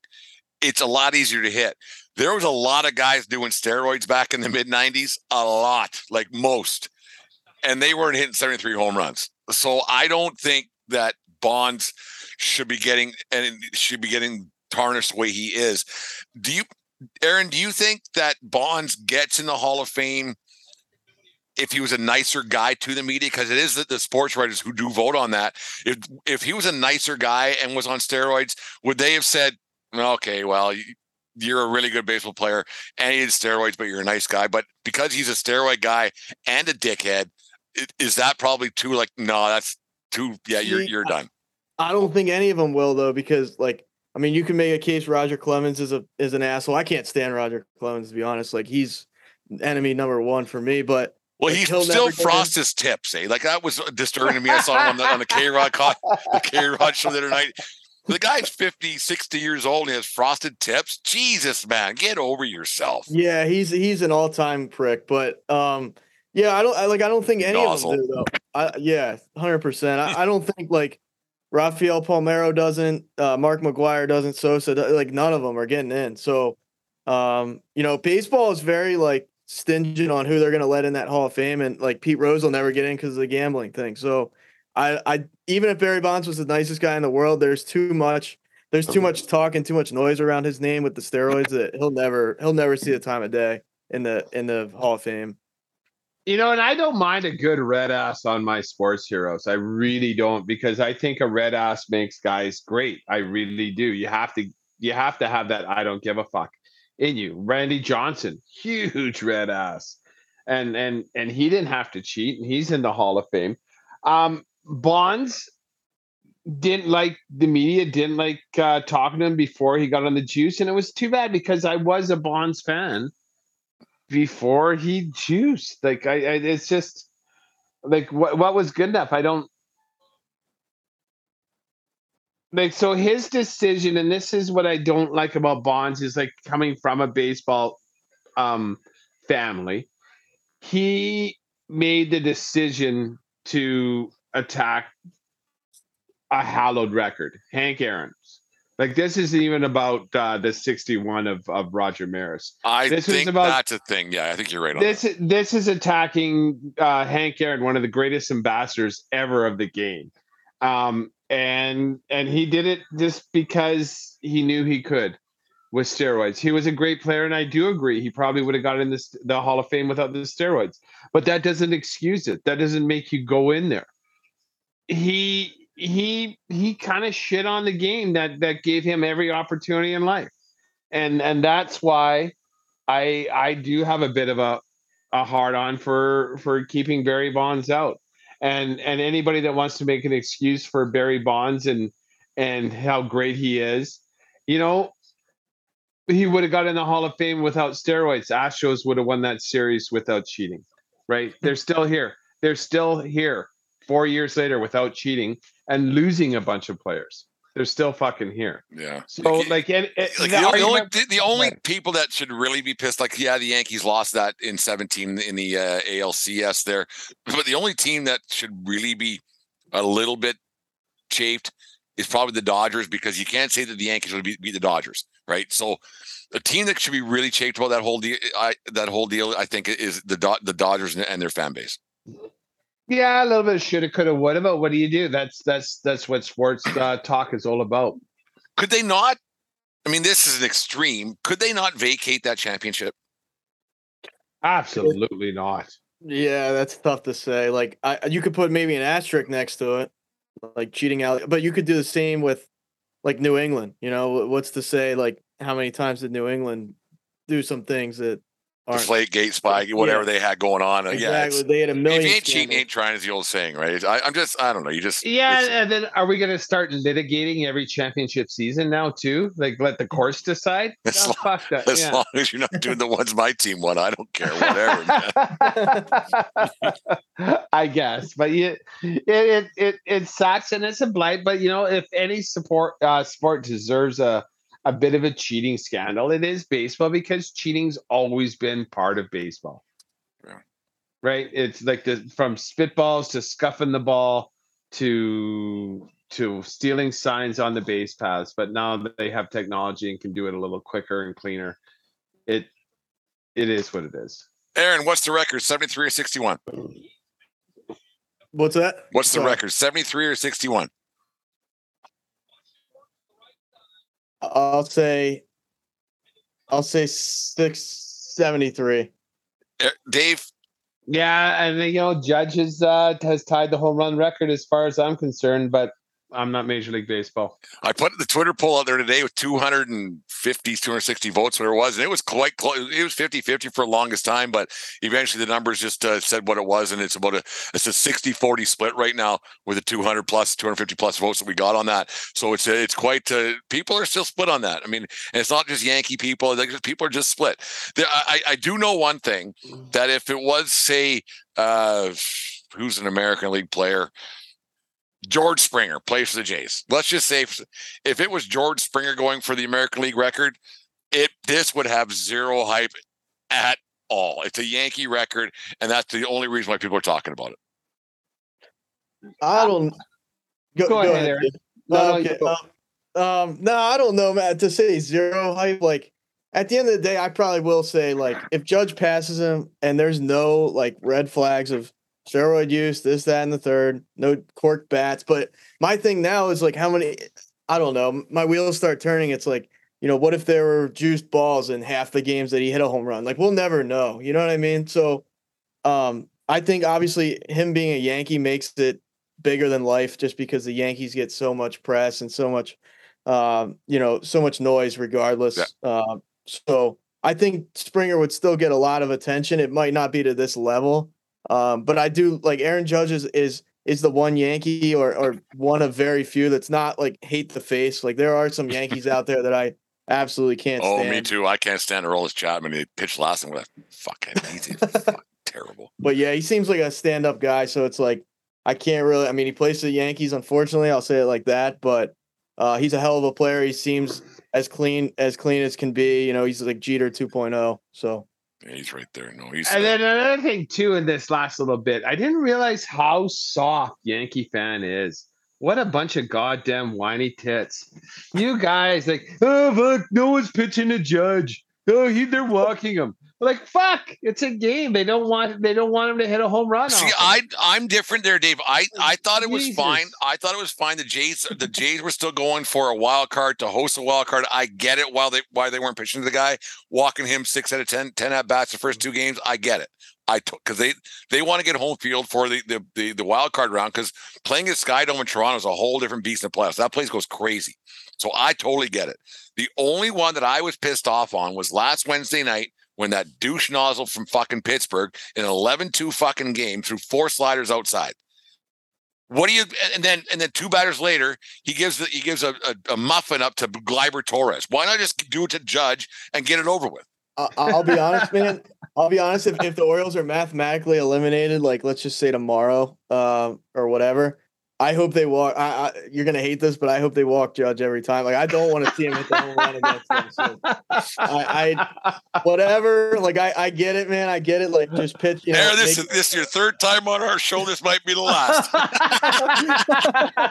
it's a lot easier to hit. There was a lot of guys doing steroids back in the mid '90s. A lot, like most, and they weren't hitting 73 home runs. So I don't think that Bonds should be getting and should be getting tarnished the way he is. Do you, Aaron? Do you think that Bonds gets in the Hall of Fame if he was a nicer guy to the media? Because it is the, the sports writers who do vote on that. If if he was a nicer guy and was on steroids, would they have said, "Okay, well"? You, you're a really good baseball player and he did steroids, but you're a nice guy. But because he's a steroid guy and a dickhead, is that probably too like no, that's too yeah, you're you're done. I don't think any of them will though, because like I mean, you can make a case Roger Clemens is a is an asshole. I can't stand Roger Clemens to be honest. Like he's enemy number one for me. But Well, he still never get in. frosts his tips, eh? Like that was disturbing to me. I saw him on the on the K Rod the K Rod show the other night. The guy's 50, 60 years old and he has frosted tips. Jesus, man, get over yourself. yeah, he's he's an all time prick. But um, yeah, I don't I, like I don't think any Nozzle. of them do though. I, yeah, hundred percent. I, I don't think like Rafael Palmeiro doesn't, uh, Mark McGwire doesn't, Sosa like none of them are getting in. So Um, you know, baseball is very like stingent on who they're going to let in that Hall of Fame, and like Pete Rose will never get in because of the gambling thing. So, I, I even if Barry Bonds was the nicest guy in the world, there's too much, there's too much talk and too much noise around his name with the steroids that he'll never, he'll never see the time of day in the in the Hall of Fame. You know, and I don't mind a good red ass on my sports heroes. I really don't because I think a red ass makes guys great. I really do. You have to you have to have that I don't give a fuck in you. Randy Johnson, huge red ass. And and and he didn't have to cheat and he's in the Hall of Fame. Um Bonds didn't like the media, didn't like uh, talking to him before he got on the juice and it was too bad because I was a Bonds fan before he juiced. Like I, I it's just like what what was good enough. I don't like so his decision, and this is what I don't like about Bonds is like coming from a baseball um family. He made the decision to attack a hallowed record, Hank Aaron. Like this isn't even about uh, the 61 of, of Roger Maris. I This think about- that's a thing. Yeah, I think you're right on This this is attacking uh, Hank Aaron, one of the greatest ambassadors ever of the game, um, and and he did it just because he knew he could with steroids. He was a great player, and I do agree he probably would have got in this the Hall of Fame without the steroids. But that doesn't excuse it. That doesn't make you go in there. He he he kind of shit on the game that that gave him every opportunity in life, and and that's why I I do have a bit of a a hard on for for keeping Barry Bonds out. And and anybody that wants to make an excuse for Barry Bonds and and how great he is, you know, he would have got in the Hall of Fame without steroids. Astros would have won that series without cheating. Right? Hmm. They're still here. They're still here 4 years later without cheating and losing a bunch of players. They're still fucking here. Yeah. So Like, like, and, and like the the, only, the only argument- the, the only Right. people that should really be pissed, like yeah, the Yankees lost that in 17 in the uh, ALCS there, but the only team that should really be a little bit chafed is probably the Dodgers because you can't say that the Yankees would beat, beat the Dodgers, right? So the team that should be really chafed about that whole deal, I, that whole deal, I think, is the Do- the Dodgers and their fan base. Yeah, a little bit of shoulda, coulda, woulda, but what do you do? That's that's that's what sports uh, talk is all about. Could they not? I mean, this is an extreme. Could they not vacate that championship? Absolutely not. Yeah, that's tough to say. Like, I you could put maybe an asterisk next to it, like cheating out. But you could do the same with, like New England. You know, what's to say? Like, how many times did New England do some things that aren't Deflate, gate spike, whatever Yeah. they had going on. Uh, Yeah, exactly? it's, they had a million. if you ain't cheating, scandals. ain't trying is the old saying, right? I, I'm just, I don't know. You just, Yeah, and then are we going to start litigating every championship season now too? Like let the courts decide? As No, long- fuck that. as yeah. long as you're not doing the ones my team won, I don't care. Whatever. I guess, but you, it, it it it sucks and it's a blight. But you know, if any support uh, sport deserves a a bit of a cheating scandal, it is baseball because cheating's always been part of baseball. Yeah. Right? It's like the from spitballs to scuffing the ball to to stealing signs on the base paths. But now that they have technology and can do it a little quicker and cleaner, it it is what it is. Aaron, what's the record? 73 or 61? What's that? What's the Sorry. record? 73 or 61? I'll say. I'll say six seventy three. Eh, Dave, Yeah, and you know, Judge has uh, has tied the home run record as far as I'm concerned, but I'm not Major League Baseball. I put the Twitter poll out there today with 250, 260 votes, whatever it was, and it was quite close. It was 50 50 for the longest time, but eventually the numbers just uh, said what it was, and it's about a it's a 60 40 split right now with the 200 plus, 250 plus votes that we got on that. So it's it's quite uh, people are still split on that. I mean, it's not just Yankee people; like, people are just split. There, I, I do know one thing that if it was, say, uh, who's an American League player. George Springer plays for the Jays. Let's just say if, if it was George Springer going for the American League record, it this would have zero hype at all. It's a Yankee record, and that's the only reason why people are talking about it. I don't. Go, Go ahead, Aaron. No, no, okay. you go. um, um, no, I don't know, man. To say zero hype, like at the end of the day, I probably will say like if Judge passes him and there's no like red flags of steroid use, this, that, and the third, no cork bats. But my thing now is like how many I don't know. My wheels start turning. It's like, you know, what if there were juiced balls in half the games that he hit a home run? Like we'll never know. You know what I mean? So um I think obviously him being a Yankee makes it bigger than life just because the Yankees get so much press and so much um, you know, so much noise regardless. Yeah. Uh, so I think Springer would still get a lot of attention. It might not be to this level, um, but I do like Aaron Judge is is, is the one Yankee or or one of very few that's not like hate the face. Like there are some Yankees out there that I absolutely can't. Oh, stand. me too. I can't stand Aroldis Chapman. He pitched last time with a fucking easy, fucking terrible. But yeah, he seems like a stand up guy. So it's like I can't really. I mean, he plays for the Yankees. Unfortunately, I'll say it like that. But uh, he's a hell of a player. He seems as clean as clean as can be. You know, he's like Jeter 2.0. So Yeah, he's right there. No, he's And then another thing too in this last little bit, I didn't realize how soft Yankee fan is. What a bunch of goddamn whiny tits. You guys like, oh fuck, no one's pitching a judge. Oh, he, they're walking him. Like fuck, it's a game. They don't want they don't want him to hit a home run. See. I I'm different there, Dave. I oh, I thought it was Jesus. fine. I thought it was fine. The Jays the Jays were still going for a wild card to host a wild card. I get it. While they why they weren't pitching to the guy, walking him six out of 10, 10 at bats the first two games. I get it. I because they they want to get home field for the the the, the wild card round because playing at Skydome in Toronto is a whole different beast in the playoffs. That place goes crazy. So I totally get it. The only one that I was pissed off on was last Wednesday night when that douche nozzle from fucking Pittsburgh in an 11-2 fucking game threw four sliders outside. What do you and then and then two batters later, he gives the, he gives a, a, a muffin up to Gleiber Torres. Why not just do it to Judge and get it over with? I- I'll be honest, man. I'll be honest. If, if the Orioles are mathematically eliminated, like let's just say tomorrow, uh, or whatever, I hope they walk. I, I, you're gonna hate this, but I hope they walk Judge every time. Like I don't want to see him hit the home run against them. So I, I whatever. Like I, I get it, man. I get it. Like just pitch. You know, there, this make- is this your third time on our show. This might be the last.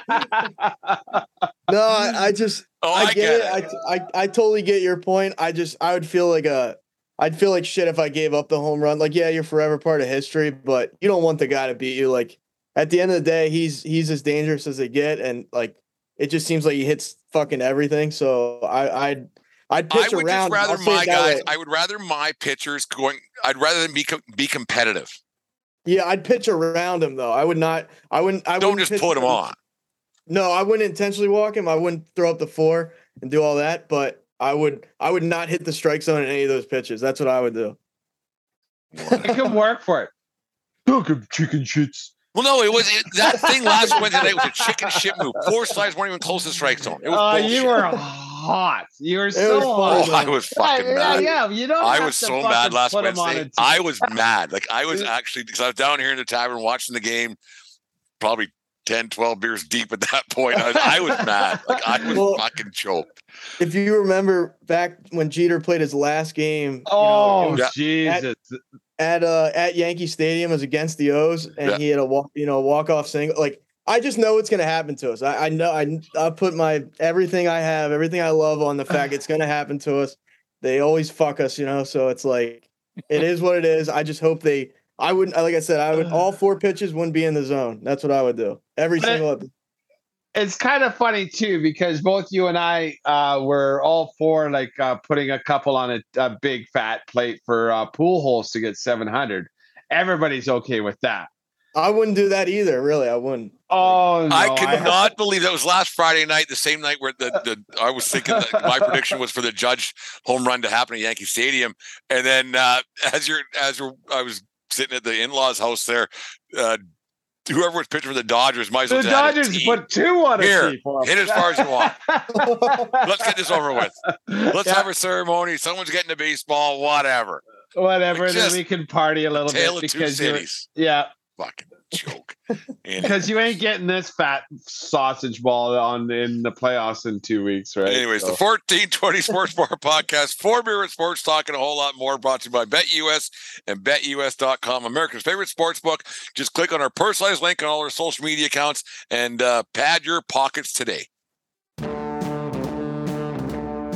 no, I, I just Oh, I, I, get, get it. it. I, I I totally get your point. I just I would feel like a I'd feel like shit if I gave up the home run. Like, yeah, you're forever part of history, but you don't want the guy to beat you. Like at the end of the day, he's he's as dangerous as they get, and like it just seems like he hits fucking everything. So I I'd I'd I pitch would around. just rather I'll say my it guys. way. I would rather my pitchers going. I'd rather than be com- be competitive. yeah, I'd pitch around him though. I would not. I wouldn't. I Don't wouldn't just put him on. No, I wouldn't intentionally walk him. I wouldn't throw up the four and do all that, but I would I would not hit the strike zone in any of those pitches. That's what I would do. I can work for it. Fucking chicken shits. Well, no, it was it, that thing last Wednesday night was a chicken shit move. Four slides weren't even close to the strike zone. It was Uh, bullshit. you were hot. You were was so hot. Oh, I was fucking yeah, mad. Yeah, you don't. I was so mad last put 'em on Wednesday. I was mad. Like I was actually because I was down here in the tavern watching the game, probably 10, 12 beers deep at that point. I was, I was mad. Like I was Well- fucking choked. If you remember back when Jeter played his last game, you know, Oh it was Yeah. Jesus! At uh at Yankee Stadium was against the O's, and Yeah. he had a walk, you know, walk off single. Like I just know it's gonna happen to us. I, I know I I put my everything I have, everything I love on the fact it's gonna happen to us. They always fuck us, you know. So it's like it is what it is. I just hope they. I wouldn't like I said. I would all four pitches wouldn't be in the zone. That's what I would do. Every But it- single. It's kind of funny too because both you and I uh, were all for like uh, putting a couple on a, a big fat plate for uh, Pujols to get seven hundred. Everybody's okay with that. I wouldn't do that either. Really, I wouldn't. Oh, no, I could have- not believe that was last Friday night, the same night where the, the I was thinking that my prediction was for the Judge home run to happen at Yankee Stadium, and then uh, as you're as you're, I was sitting at the in-laws' house there, uh, whoever was pitching for the Dodgers might as well The a Dodgers put two on a Here, tee for 'em. hit as far as you want. Let's get this over with. Let's Yeah, have a ceremony. Someone's getting to baseball, whatever. whatever, and then we can party a little bit of because yeah, Fucking joke. Because you ain't getting this fat sausage ball on in the playoffs in two weeks, right? Anyways, So- the 1420 Sports Bar podcast, four beer and sports talking a whole lot more brought to you by BetUS and BetUS.com, America's favorite sports book. Just click on our personalized link on all our social media accounts and uh, pad your pockets today.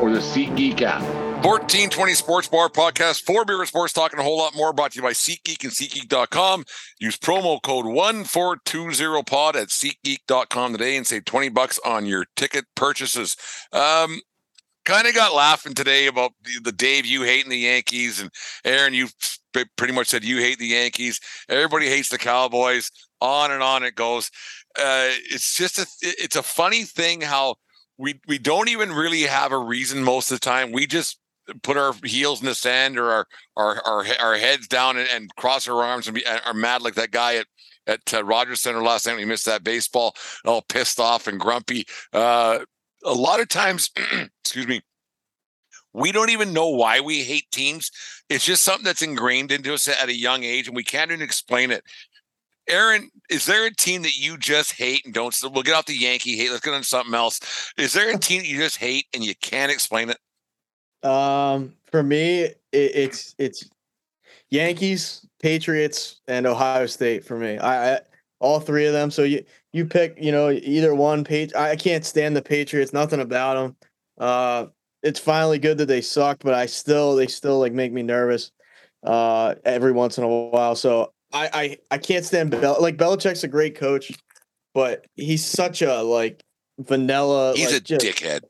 or the SeatGeek app. 1420 Sports Bar Podcast, four beer and sports talking a whole lot more brought to you by SeatGeek and SeatGeek.com. Use promo code 1420pod at SeatGeek.com today and save 20 bucks on your ticket purchases. Um, kind of got laughing today about the, the Dave, you hating the Yankees, and Aaron, you pretty much said you hate the Yankees. Everybody hates the Cowboys. On and on it goes. Uh, it's just a, it's a funny thing how we we don't even really have a reason most of the time. We just put our heels in the sand or our our our, our heads down and, and cross our arms and be, are mad like that guy at at uh, Rogers Center last night. We missed that baseball, all pissed off and grumpy. Uh, a lot of times, excuse me, we don't even know why we hate teams. It's just something that's ingrained into us at a young age, and we can't even explain it. Aaron, is there a team that you just hate and don't? We'll get off the Yankee hate. Let's get on something else. Is there a team that you just hate and you can't explain it? Um, for me, it, it's it's Yankees, Patriots, and Ohio State. For me, I, I all three of them. So you you pick, you know, either one. Page. I can't stand the Patriots. Nothing about them. Uh, it's finally good that they suck, but I still they still like make me nervous uh every once in a while. So I I, I can't stand Bel- like Belichick's a great coach, but he's such a like vanilla. He's like, a just, dickhead.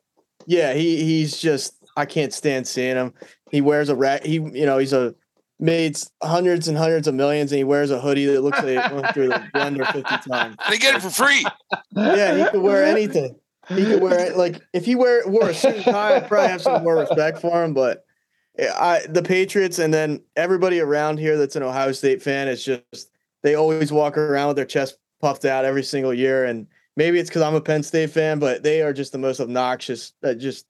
Yeah, he he's just I can't stand seeing him. He wears a rat. He you know he's a made hundreds and hundreds of millions, and he wears a hoodie that looks like it went through the blender fifty times. And they get it for free. Yeah, he could wear anything. He could wear it like if he wear wore a suit and tie, I'd probably have some more respect for him. But I the Patriots and then everybody around here that's an Ohio State fan is just they always walk around with their chest puffed out every single year. And maybe it's because I'm a Penn State fan, but they are just the most obnoxious, uh, just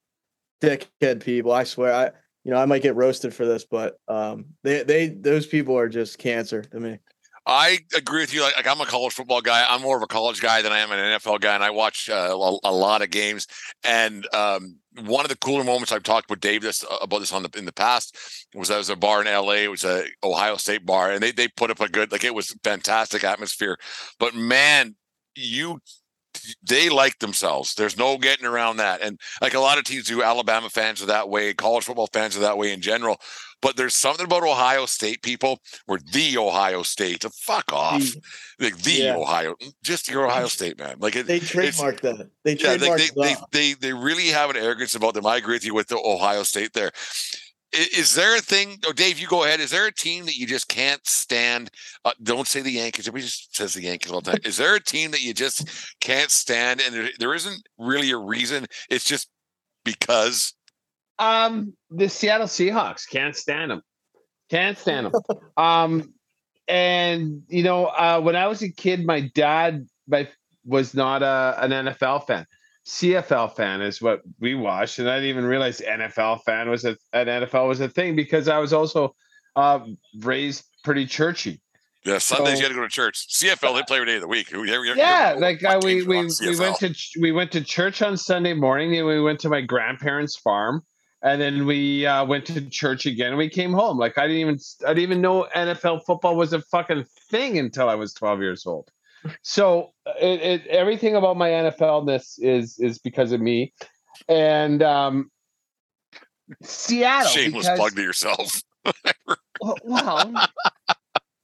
dickhead people. I swear, I you know I might get roasted for this, but um, they they those people are just cancer to me. I agree with you. Like, like, I'm a college football guy. I'm more of a college guy than I am an NFL guy, and I watch uh, a, a, lot of games. And um, one of the cooler moments I've talked with Dave this uh, about this on the in the past was I was a bar in LA. It was a Ohio State bar, and they they put up a good like it was fantastic atmosphere. But man, you they like themselves. There's no getting around that. And like a lot of teams do, Alabama fans are that way, college football fans are that way in general. But there's something about Ohio State people where the Ohio State, to fuck off. Like the yeah. Ohio, just your Ohio State, man. Like it, they trademark that. They yeah, they, they, they, they, they really have an arrogance about them. I agree with you with the Ohio State there. Is there a thing? Oh, Dave, you go ahead. Is there a team that you just can't stand? Uh, don't say the Yankees. Everybody just says the Yankees all the time. Is there a team that you just can't stand, and there, there isn't really a reason? It's just because. Um, the Seattle Seahawks can't stand them. Can't stand them. um, and you know, uh, when I was a kid, my dad my, was not a, an NFL fan. CFL fan is what we watched, and I didn't even realize NFL fan was a, an NFL was a thing because I was also uh, raised pretty churchy. Yeah, Sundays so, you had to go to church. CFL they play every day of the week. You're, you're, yeah, you're, like uh, we we, we went to we went to church on Sunday morning, and we went to my grandparents' farm, and then we uh, went to church again. and We came home. Like I didn't even I didn't even know NFL football was a fucking thing until I was 12 years old so it, it, everything about my NFLness is is because of me, and um, Seattle. Shameless because, plug to yourself. well, well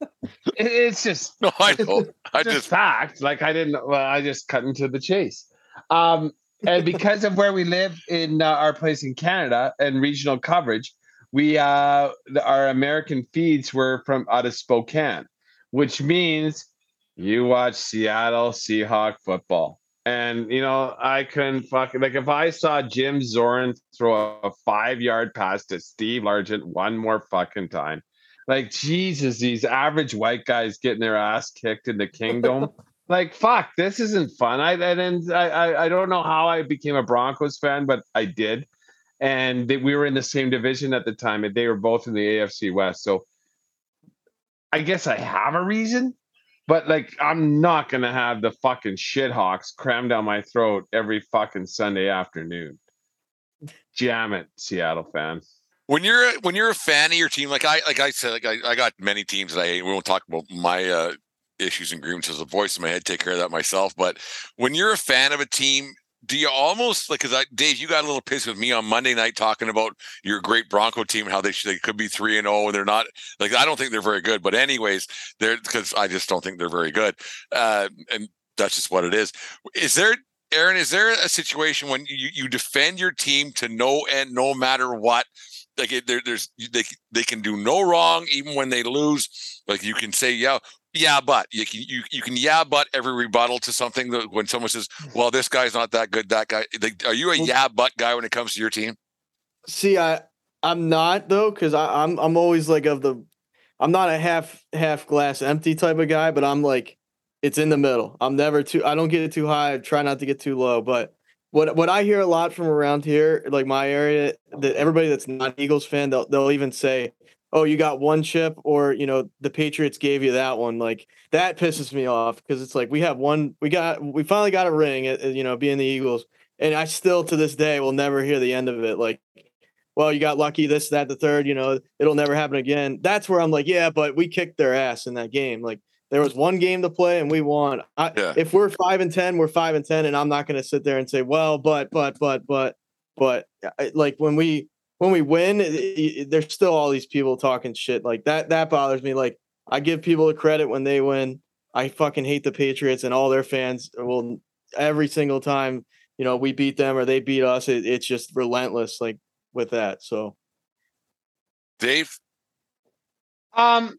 it, it's just no, I know. I just, just fact. Like I didn't. Well, I just cut into the chase. Um, and because of where we live in uh, our place in Canada and regional coverage, we uh, our American feeds were from out of Spokane, which means you watch Seattle Seahawk football. And you know, I couldn't fucking like if I saw Jim Zorn throw a five yard pass to Steve Largent one more fucking time. Like Jesus, these average white guys getting their ass kicked in the kingdom. like fuck, this isn't fun. I and I, I don't know how I became a Broncos fan, but I did. and they, we were in the same division at the time, and they were both in the AFC West. So I guess I have a reason, but like I'm not gonna have the fucking shithawks crammed down my throat every fucking Sunday afternoon. Jam it, Seattle fan. When you're when you're a fan of your team, like I like I said, like I, I got many teams that I hate. We won't talk about my uh, issues and grievances. The voice in my head, take care of that myself. But when you're a fan of a team, do you almost like because Dave, you got a little pissed with me on Monday night talking about your great Bronco team, and how they should, they could be three and zero, oh, and they're not. Like I don't think they're very good, but anyways, they're because I just don't think they're very good, uh, and that's just what it is. Is there, Aaron? Is there a situation when you you defend your team to no end, no matter what? Like there, there's they they can do no wrong even when they lose. Like you can say, yeah, yeah, but you can you, you can yeah, but every rebuttal to something that when someone says, "Well, this guy's not that good," that guy. Are you a yeah, but guy when it comes to your team? See, I I'm not though, because I'm I'm always like of the, I'm not a half half glass empty type of guy, but I'm like, it's in the middle. I'm never too. I don't get it too high. I try not to get too low, but. What, what I hear a lot from around here, like my area, that everybody that's not Eagles fan, they'll they'll even say, oh, you got one chip, or you know, the Patriots gave you that one. Like that pisses me off because it's like we have one, we got, we finally got a ring, eh, eh, you know, being the Eagles, and I still to this day will never hear the end of it. Like, well, you got lucky, this, that, the third, you know, it'll never happen again. That's where I'm like, yeah, but we kicked their ass in that game. Like there was one game to play and we won. I, yeah. If we're five and ten, we're five and ten, and I'm not going to sit there and say, well, but, but, but, but, but, eh, like when we when we win, there's still all these people talking shit like that. That bothers me. Like I give people the credit when they win. I fucking hate the Patriots and all their fans. Will every single time you know we beat them or they beat us, it, it's just relentless. Like with that. So, Dave. Um,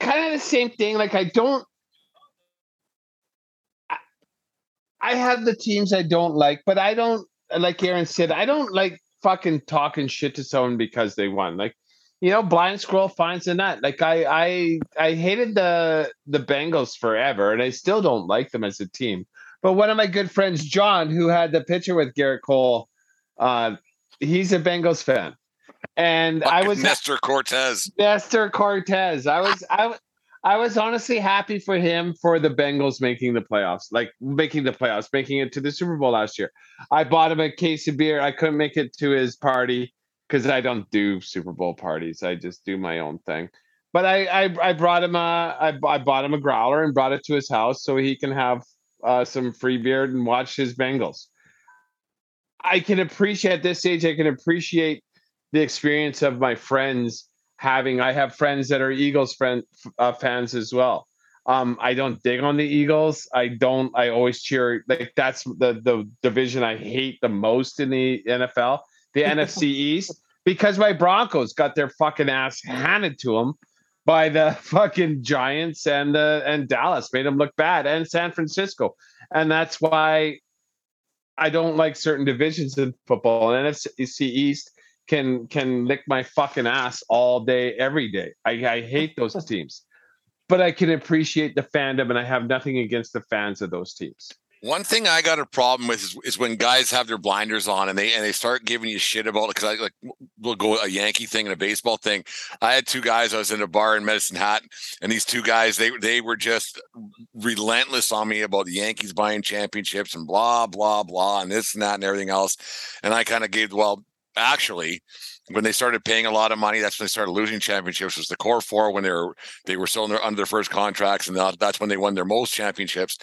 kind of the same thing. Like I don't. I have the teams I don't like, but I don't like Aaron said, I don't like fucking talking shit to someone because they won. Like, you know, blind squirrel finds a nut. Like I I I hated the the Bengals forever, and I still don't like them as a team. But one of my good friends, John, who had the picture with Gerrit Cole, uh, he's a Bengals fan. And Fucking I was Nestor Cortes. Nestor Cortes. I was I I was honestly happy for him for the Bengals making the playoffs, like making the playoffs, making it to the Super Bowl last year. I bought him a case of beer. I couldn't make it to his party because I don't do Super Bowl parties. I just do my own thing. But I I, I brought him a I, I bought him a growler and brought it to his house so he can have uh, some free beer and watch his Bengals. I can appreciate at this stage. I can appreciate the experience of my friends having I have friends that are Eagles friend uh, fans as well. Um, I don't dig on the Eagles. I don't. I always cheer. Like that's the the division I hate the most in the NFL, the NFC East, because my Broncos got their fucking ass handed to them by the fucking Giants and the and Dallas made them look bad, and San Francisco, and that's why I don't like certain divisions in football. And NFC East can can lick my fucking ass all day, every day. I, I hate those teams, but I can appreciate the fandom, and I have nothing against the fans of those teams. One thing I got a problem with is, is when guys have their blinders on and they and they start giving you shit about it. Because I like we'll go a Yankee thing and a baseball thing. I had two guys. I was in a bar in Medicine Hat, and these two guys they they were just relentless on me about the Yankees buying championships and blah blah blah and this and that and everything else. And I kind of gave well, actually when they started paying a lot of money that's when they started losing championships was the core four when they were they were still under, their first contracts and that's when they won their most championships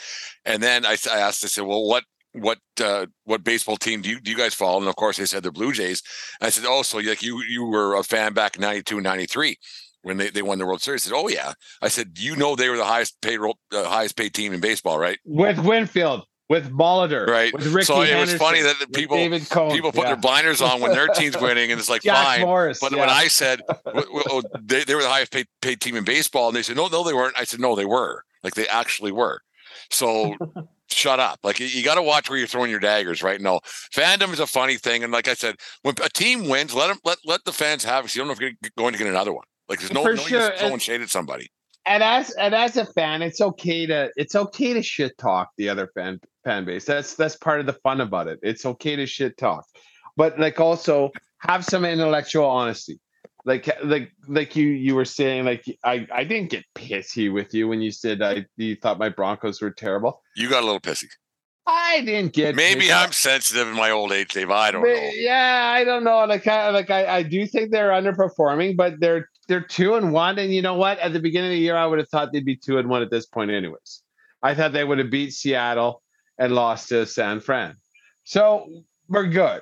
and then i, I asked i said well what what uh, what baseball team do you do you guys follow? And of course, they said the Blue Jays. I said, oh, so like you you were a fan back in 92, 93 when they, they won the World Series. I said, oh yeah. I said, you know they were the highest paid uh, highest paid team in baseball, right? With Winfield with Molitor, right? With Ricky so it was funny that people people put yeah. their blinders on when their team's winning, and it's like Jack fine. Morris, but yeah. when I said well, oh, they, they were the highest paid, paid team in baseball, and they said no, no, they weren't. I said no, they were. Like they actually were. So shut up. Like you, got to watch where you're throwing your daggers, right? No, fandom is a funny thing, and like I said, when a team wins, let them let let the fans have it. So you don't know if you're going to get another one. Like there's no, no sure. throwing shade at somebody and as and as a fan, it's okay to it's okay to shit talk the other fan fan base. That's that's part of the fun about it. It's okay to shit talk, but like also have some intellectual honesty. Like like like you you were saying, like I I didn't get pissy with you when you said I you thought my Broncos were terrible. You got a little pissy. I didn't get Maybe. I'm sensitive in my old age, Dave. I don't But, know. Yeah, I don't know. Like, I, like I, I do think they're underperforming, but they're they're two and one. And you know what? At the beginning of the year, I would have thought they'd be two and one at this point, anyways. I thought they would have beat Seattle and lost to San Fran. So we're good,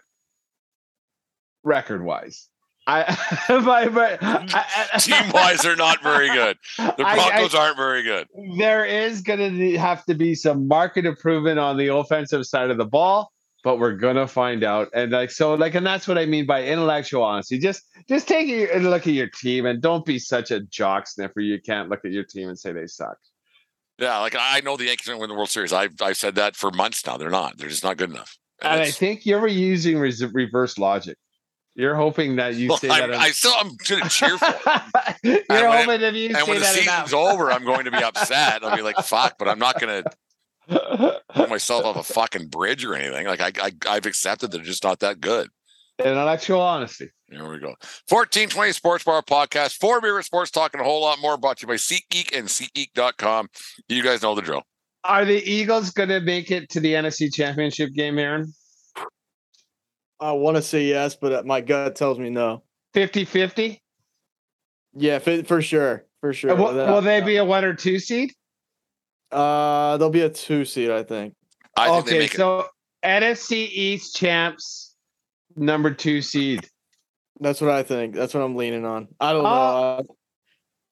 record wise. I, but, but mm, I- Team wise, they're not very good. The I- I- Broncos aren't very good. there is going to have to be some market improvement on the offensive side of the ball but we're gonna find out and like so like and that's what i mean by intellectual honesty just just take a look at your team and don't be such a jock sniffer you can't look at your team and say they suck Yeah, like I know the Yankees going to win the World Series. I've I've said that for months now. They're not. They're just not good enough. And and i think you're using res- reverse logic you're hoping that you well, say I'm, that I still I'm going to cheer for. It. you're it- hoping if you And say when the season's enough. over, I'm going to be upset. I'll be like, "Fuck!" But I'm not going to put myself off a fucking bridge or anything. Like I, I I've accepted they're just not that good. In actual honesty Here we go. 1420 Sports Bar Podcast. Four beer sports talking a whole lot more brought to you by SeatGeek and SeatGeek.com. You guys know the drill. are the eagles gonna make it to the nfc championship game aaron I want to say yes, but uh, my gut tells me no. 50-50 Yeah, for, for sure, for sure. will, That- will they be a one or two seed Uh, they'll be a two seed, I think. I think okay, make it. so NFC East champs, number two seed. That's what I think. That's what I'm leaning on. I don't know. Oh. Uh,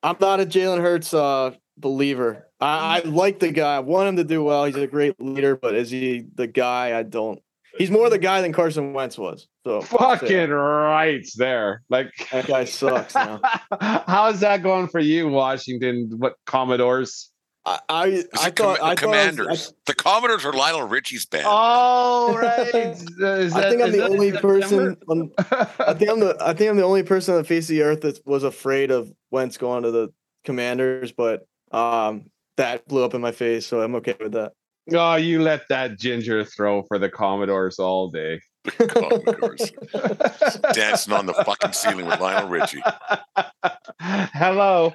I'm not a Jalen Hurts uh, believer. I, I like the guy. I want him to do well. He's a great leader, but is he the guy? I don't. He's more the guy than Carson Wentz was. So Fucking rights there. Like that guy sucks. Now. how's that going for you, Washington? What Commodores? I I, I the, com- thought I the thought I was- Commanders. the Commodores are Lionel Richie's band. Oh right. Is I, I think I'm the only person. On, I think I'm the. I think I'm the only person on the face of the earth that was afraid of Wentz going to the Commanders, but um, that blew up in my face, so I'm okay with that. Oh, you let that ginger throw for the Commodores all day. Commodores. Dancing on the fucking ceiling with Lionel Richie. Hello.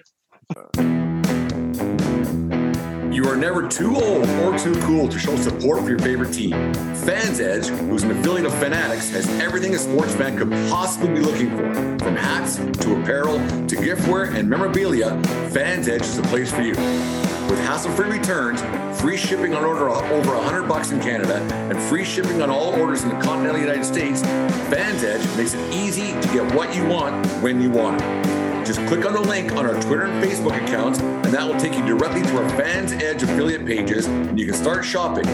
You are never too old or too cool to show support for your favorite team. Fans Edge, who's an affiliate of Fanatics, has everything a sports fan could possibly be looking for. From hats to apparel to giftware and memorabilia, Fans Edge is the place for you. With hassle-free returns, free shipping on order over 100 bucks in Canada, and free shipping on all orders in the continental United States, Fans Edge makes it easy to get what you want when you want it. Just click on the link on our Twitter and Facebook accounts, and that will take you directly to our Fans Edge affiliate pages, and you can start shopping.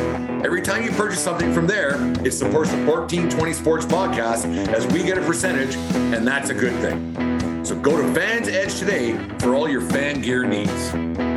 Every time you purchase something from there, it supports the 1420 Sports Podcast as we get a percentage, and that's a good thing. So go to Fans Edge today for all your fan gear needs.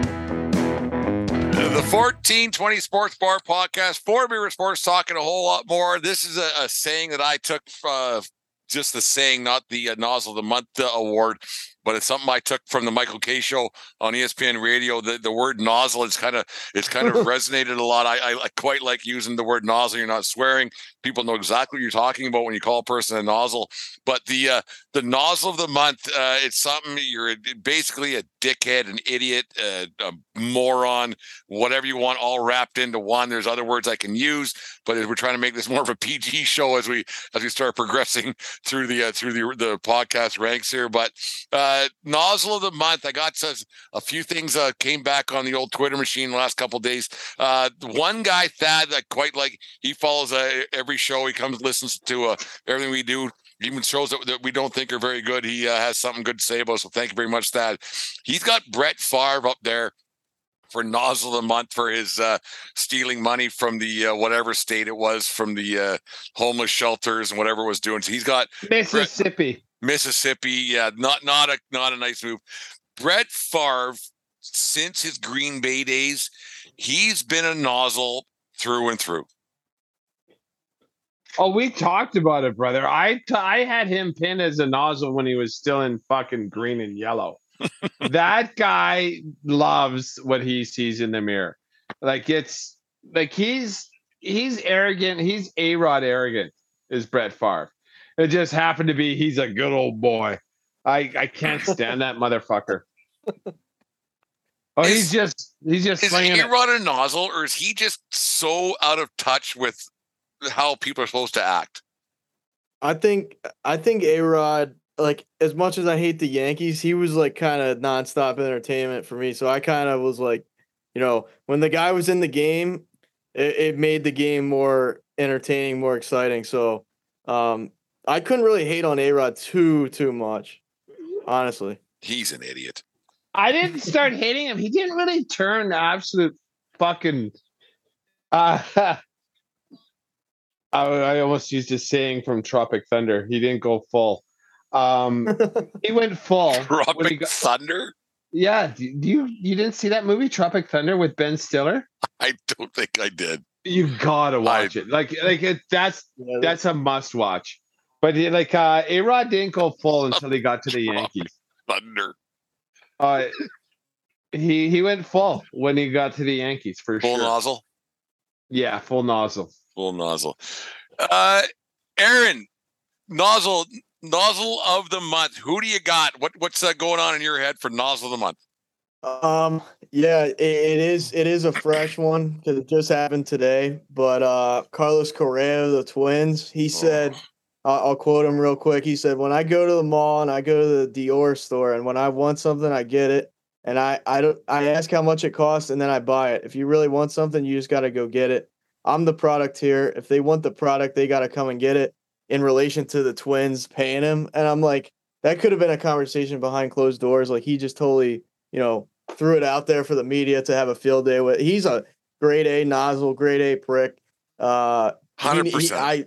The 1420 Sports Bar Podcast, four beer sports talking a whole lot more. This is a, a saying that I took, uh, just the saying, not the uh, Nozzle of the Month uh, award, but it's something I took from the Michael Kay show on ESPN radio. The, the word nozzle is kind of it's kind of resonated a lot. I, I, I quite like using the word nozzle. You're not swearing. People know exactly what you're talking about when you call a person a nozzle. But the uh, the nozzle of the month, uh, it's something you're basically a dickhead, an idiot, uh, a moron, whatever you want, all wrapped into one. There's other words I can use, but we're trying to make this more of a PG show as we as we start progressing through the uh, through the the podcast ranks here. But uh, nozzle of the month, I got to, a few things uh, came back on the old Twitter machine last couple days. Uh, one guy Thad that quite like he follows uh, every show. He comes listens to uh, everything we do even shows that, that we don't think are very good. He uh, has something good to say about. So thank you very much, Thad. He's got Brett Favre up there for nozzle of the month for his uh, stealing money from the uh, whatever state it was from the uh, homeless shelters and whatever was doing. So he's got Mississippi. Mississippi. Yeah, not not a not a nice move. Brett Favre, since his Green Bay days, he's been a nozzle through and through. Oh, we talked about it, brother. I t- I had him pinned as a nozzle when he was still in fucking green and yellow. that guy loves what he sees in the mirror. Like it's like he's he's arrogant. He's a rod arrogant. Is Brett Favre? It just happened to be he's a good old boy. I I can't stand that motherfucker. Oh, Is- he's just he's just Is slinging it. A-Rod a nozzle, or is he just so out of touch with how people are supposed to act? I think I think A Rod, like as much as I hate the Yankees, he was like kind of nonstop entertainment for me. So I kind of was like, you know, when the guy was in the game, it, it made the game more entertaining, more exciting. So um I couldn't really hate on A Rod too too much, honestly. He's an idiot. I didn't start hating him. He didn't really turn absolute fucking. Uh, I, I almost used a saying from Tropic Thunder. He didn't go full. Um, he went full. when he Tropic got- Thunder? yeah, do do you you didn't see that movie Tropic Thunder with Ben Stiller? I don't think I did. You gotta watch it. Like like it, that's that's a must watch. But he, like uh, A Rod didn't go full until he got to the Yankees. Thunder. Uh, he he went full when he got to the Yankees for Full sure. Full nozzle. Yeah, full nozzle. Full nozzle. Uh, Aaron, nozzle, nozzle of the month. Who do you got? What what's uh, going on in your head for nozzle of the month? Um, yeah, it, it is. It is a fresh one because it just happened today. But uh, Carlos Correa, of the Twins, he said, I'll, I'll quote him real quick. He said, "When I go to the mall and I go to the Dior store, and when I want something, I get it, and I I don't I ask how much it costs, and then I buy it. If you really want something, you just got to go get it. I'm the product here. If they want the product, they got to come and get it." In relation to the Twins paying him, and I'm like, that could have been a conversation behind closed doors. Like he just totally, you know, threw it out there for the media to have a field day with. He's a grade A nozzle, grade A prick. Uh, he- Hundred he- percent. I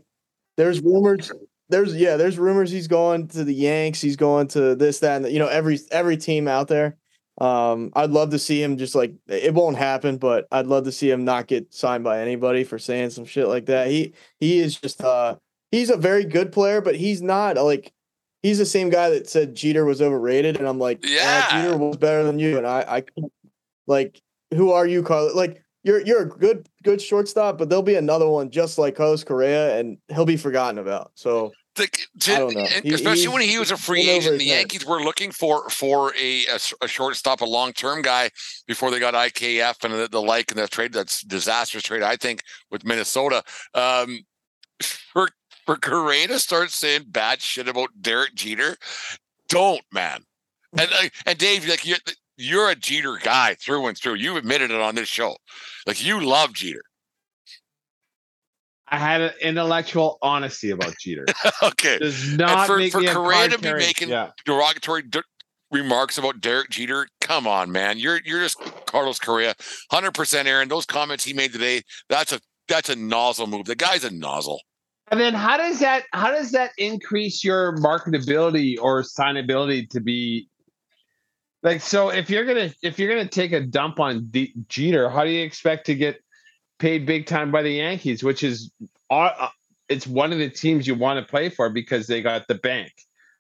there's rumors. There's yeah, there's rumors he's going to the Yanks. He's going to this, that, and the, you know every every team out there. Um, I'd love to see him just like it won't happen, but I'd love to see him not get signed by anybody for saying some shit like that. He he is just uh he's a very good player, but he's not like he's the same guy that said Jeter was overrated, and I'm like, "Uh, Yeah. Jeter was better than you, and I I like who are you, Carlos? Like you're you're a good good shortstop, but there'll be another one just like Carlos Correa, and he'll be forgotten about. So The- I don't know. He- especially when he was a free agent, the his head. Yankees were looking for for a, a, a shortstop, a long term guy before they got IKF and the, the like, and the trade that's disastrous trade. I think with Minnesota, um, for for Correa to start saying bad shit about Derek Jeter, don't man. And uh, and Dave, like you're you're a Jeter guy through and through. You've admitted it on this show. Like you love Jeter. I had an intellectual honesty about Jeter. okay. Does not for- make for me a Correa to be making- yeah. derogatory d- remarks about Derek Jeter. Come on, man. You're you're just Carlos Correa. 100% Aaron. Those comments he made today, that's a that's a nozzle move. The guy's a nozzle. And then how does that how does that increase your marketability or signability to be like so if you're gonna if you're gonna take a dump on D- Jeter, how do you expect to get paid big time by the Yankees, which is uh, it's one of the teams you want to play for because they got the bank,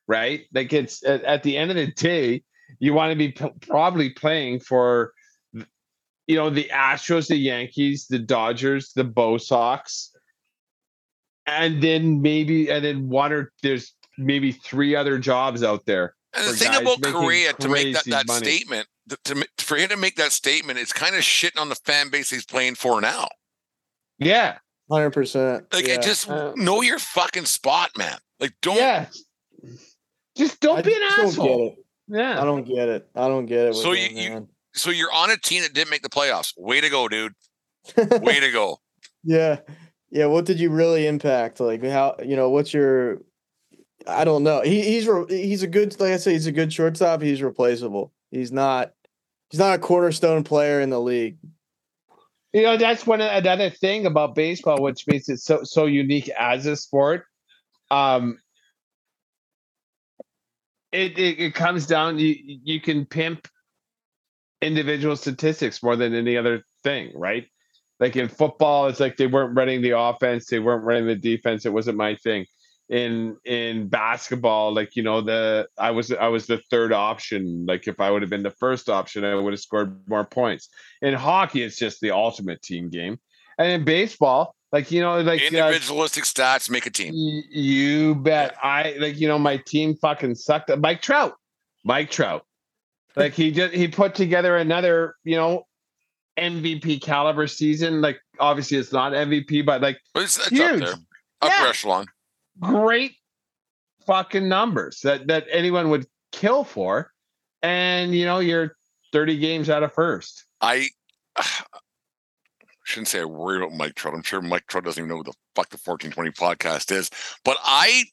right? Like it's at, at the end of the day, you want to be p- probably playing for you know the Astros, the Yankees, the Dodgers, the Bo Sox, and then maybe and then one or there's maybe three other jobs out there. And the thing guys about Correa to make that, that money. statement, th- to, for him to make that statement, it's kind of shitting on the fan base he's playing for now. Yeah, hundred percent. Like, yeah. just Uh, know your fucking spot, man. Like, don't. yeah. Just don't I be an just don't asshole. get it. Yeah. I don't get it. I don't get it. with So him, you- you- man. So you're on a team that didn't make the playoffs. Way to go, dude. Way to go. Yeah. Yeah. What did you really impact? Like how you know, what's your I don't know. He he's re- he's a good like I say, he's a good shortstop. He's replaceable. He's not he's not a cornerstone player in the league. You know, that's one another thing about baseball, which makes it so so unique as a sport. Um, it it, it comes down you you can pimp individual statistics more than any other thing, right? Like in football, it's like they weren't running the offense, they weren't running the defense. It wasn't my thing. In in basketball like you know the i was i was the third option. Like if i would have been the first option i would have scored more points. In hockey it's just the ultimate team game. And in baseball like you know like uh, individualistic stats make a team. y- you bet. I like you know my team fucking sucked. Mike trout. Mike trout. Like he just he put together another you know mvp caliber season. Like obviously it's not mvp but like it's, it's up Huge. there. Upper Yeah. echelon great fucking numbers that that anyone would kill for and you know you're 30 games out of first I shouldn't say I worry about Mike Trout. I'm sure Mike Trout doesn't even know who the fuck the 1420 podcast is. But I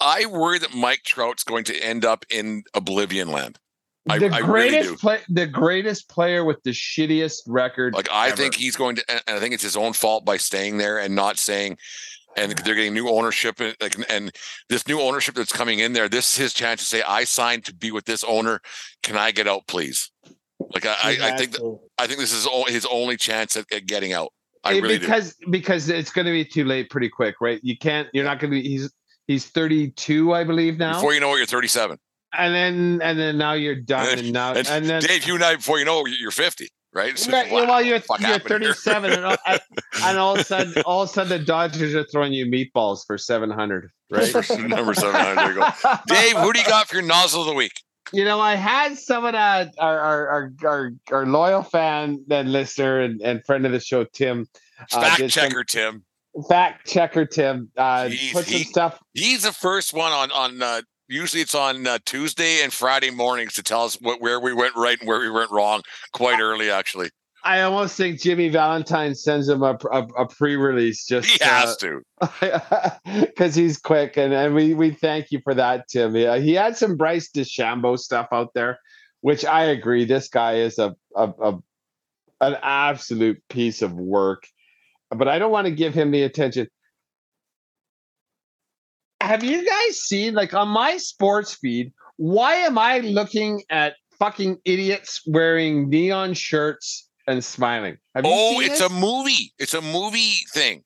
I worry that Mike Trout's going to end up in Oblivion land. I- the I really greatest play the greatest player with the shittiest record Like I ever. think he's going to, and I think it's his own fault by staying there and not saying. And they're getting new ownership, and like, and this new ownership that's coming in there. This is his chance to say, "I signed to be with this owner. Can I get out, please?" Like I, I, I think, that, I think this is his only chance at, at getting out. I really do. because because it's going to be too late pretty quick right you can't you're not going to be he's he's 32 i believe now Before you know it, you're 37. and then and then now you're done And- and now And, and then Dave, you and I, before you know, it, you're 50, right? It's Right, wow, well, you're, you're 37, and all, and- all of a sudden, all of a sudden, the Dodgers are throwing you meatballs for 700, right? Number seven. There you. Dave, who do you got for your nozzle of the week? you know, I had someone, uh, our, our, our, our, our loyal fan and listener and, and friend of the show, Tim, uh, Fact some- checker, Tim. fact checker, Tim, uh, Jeez, put some he- stuff. He's the first one on on. Uh, usually, it's on uh, Tuesday and Friday mornings to tell us what, where we went right and where we went wrong. Quite early, actually. I almost think Jimmy Valentine sends him a, a, a pre-release just He has to. because he's quick and, and we we thank you for that tim yeah, he had some bryce DeChambeau stuff out there which i agree this guy is a, a, a an absolute piece of work but i don't want to give him the attention have you guys seen like on my sports feed why am i looking at fucking idiots wearing neon shirts and smiling have Oh, it's this? a movie. It's a movie thing.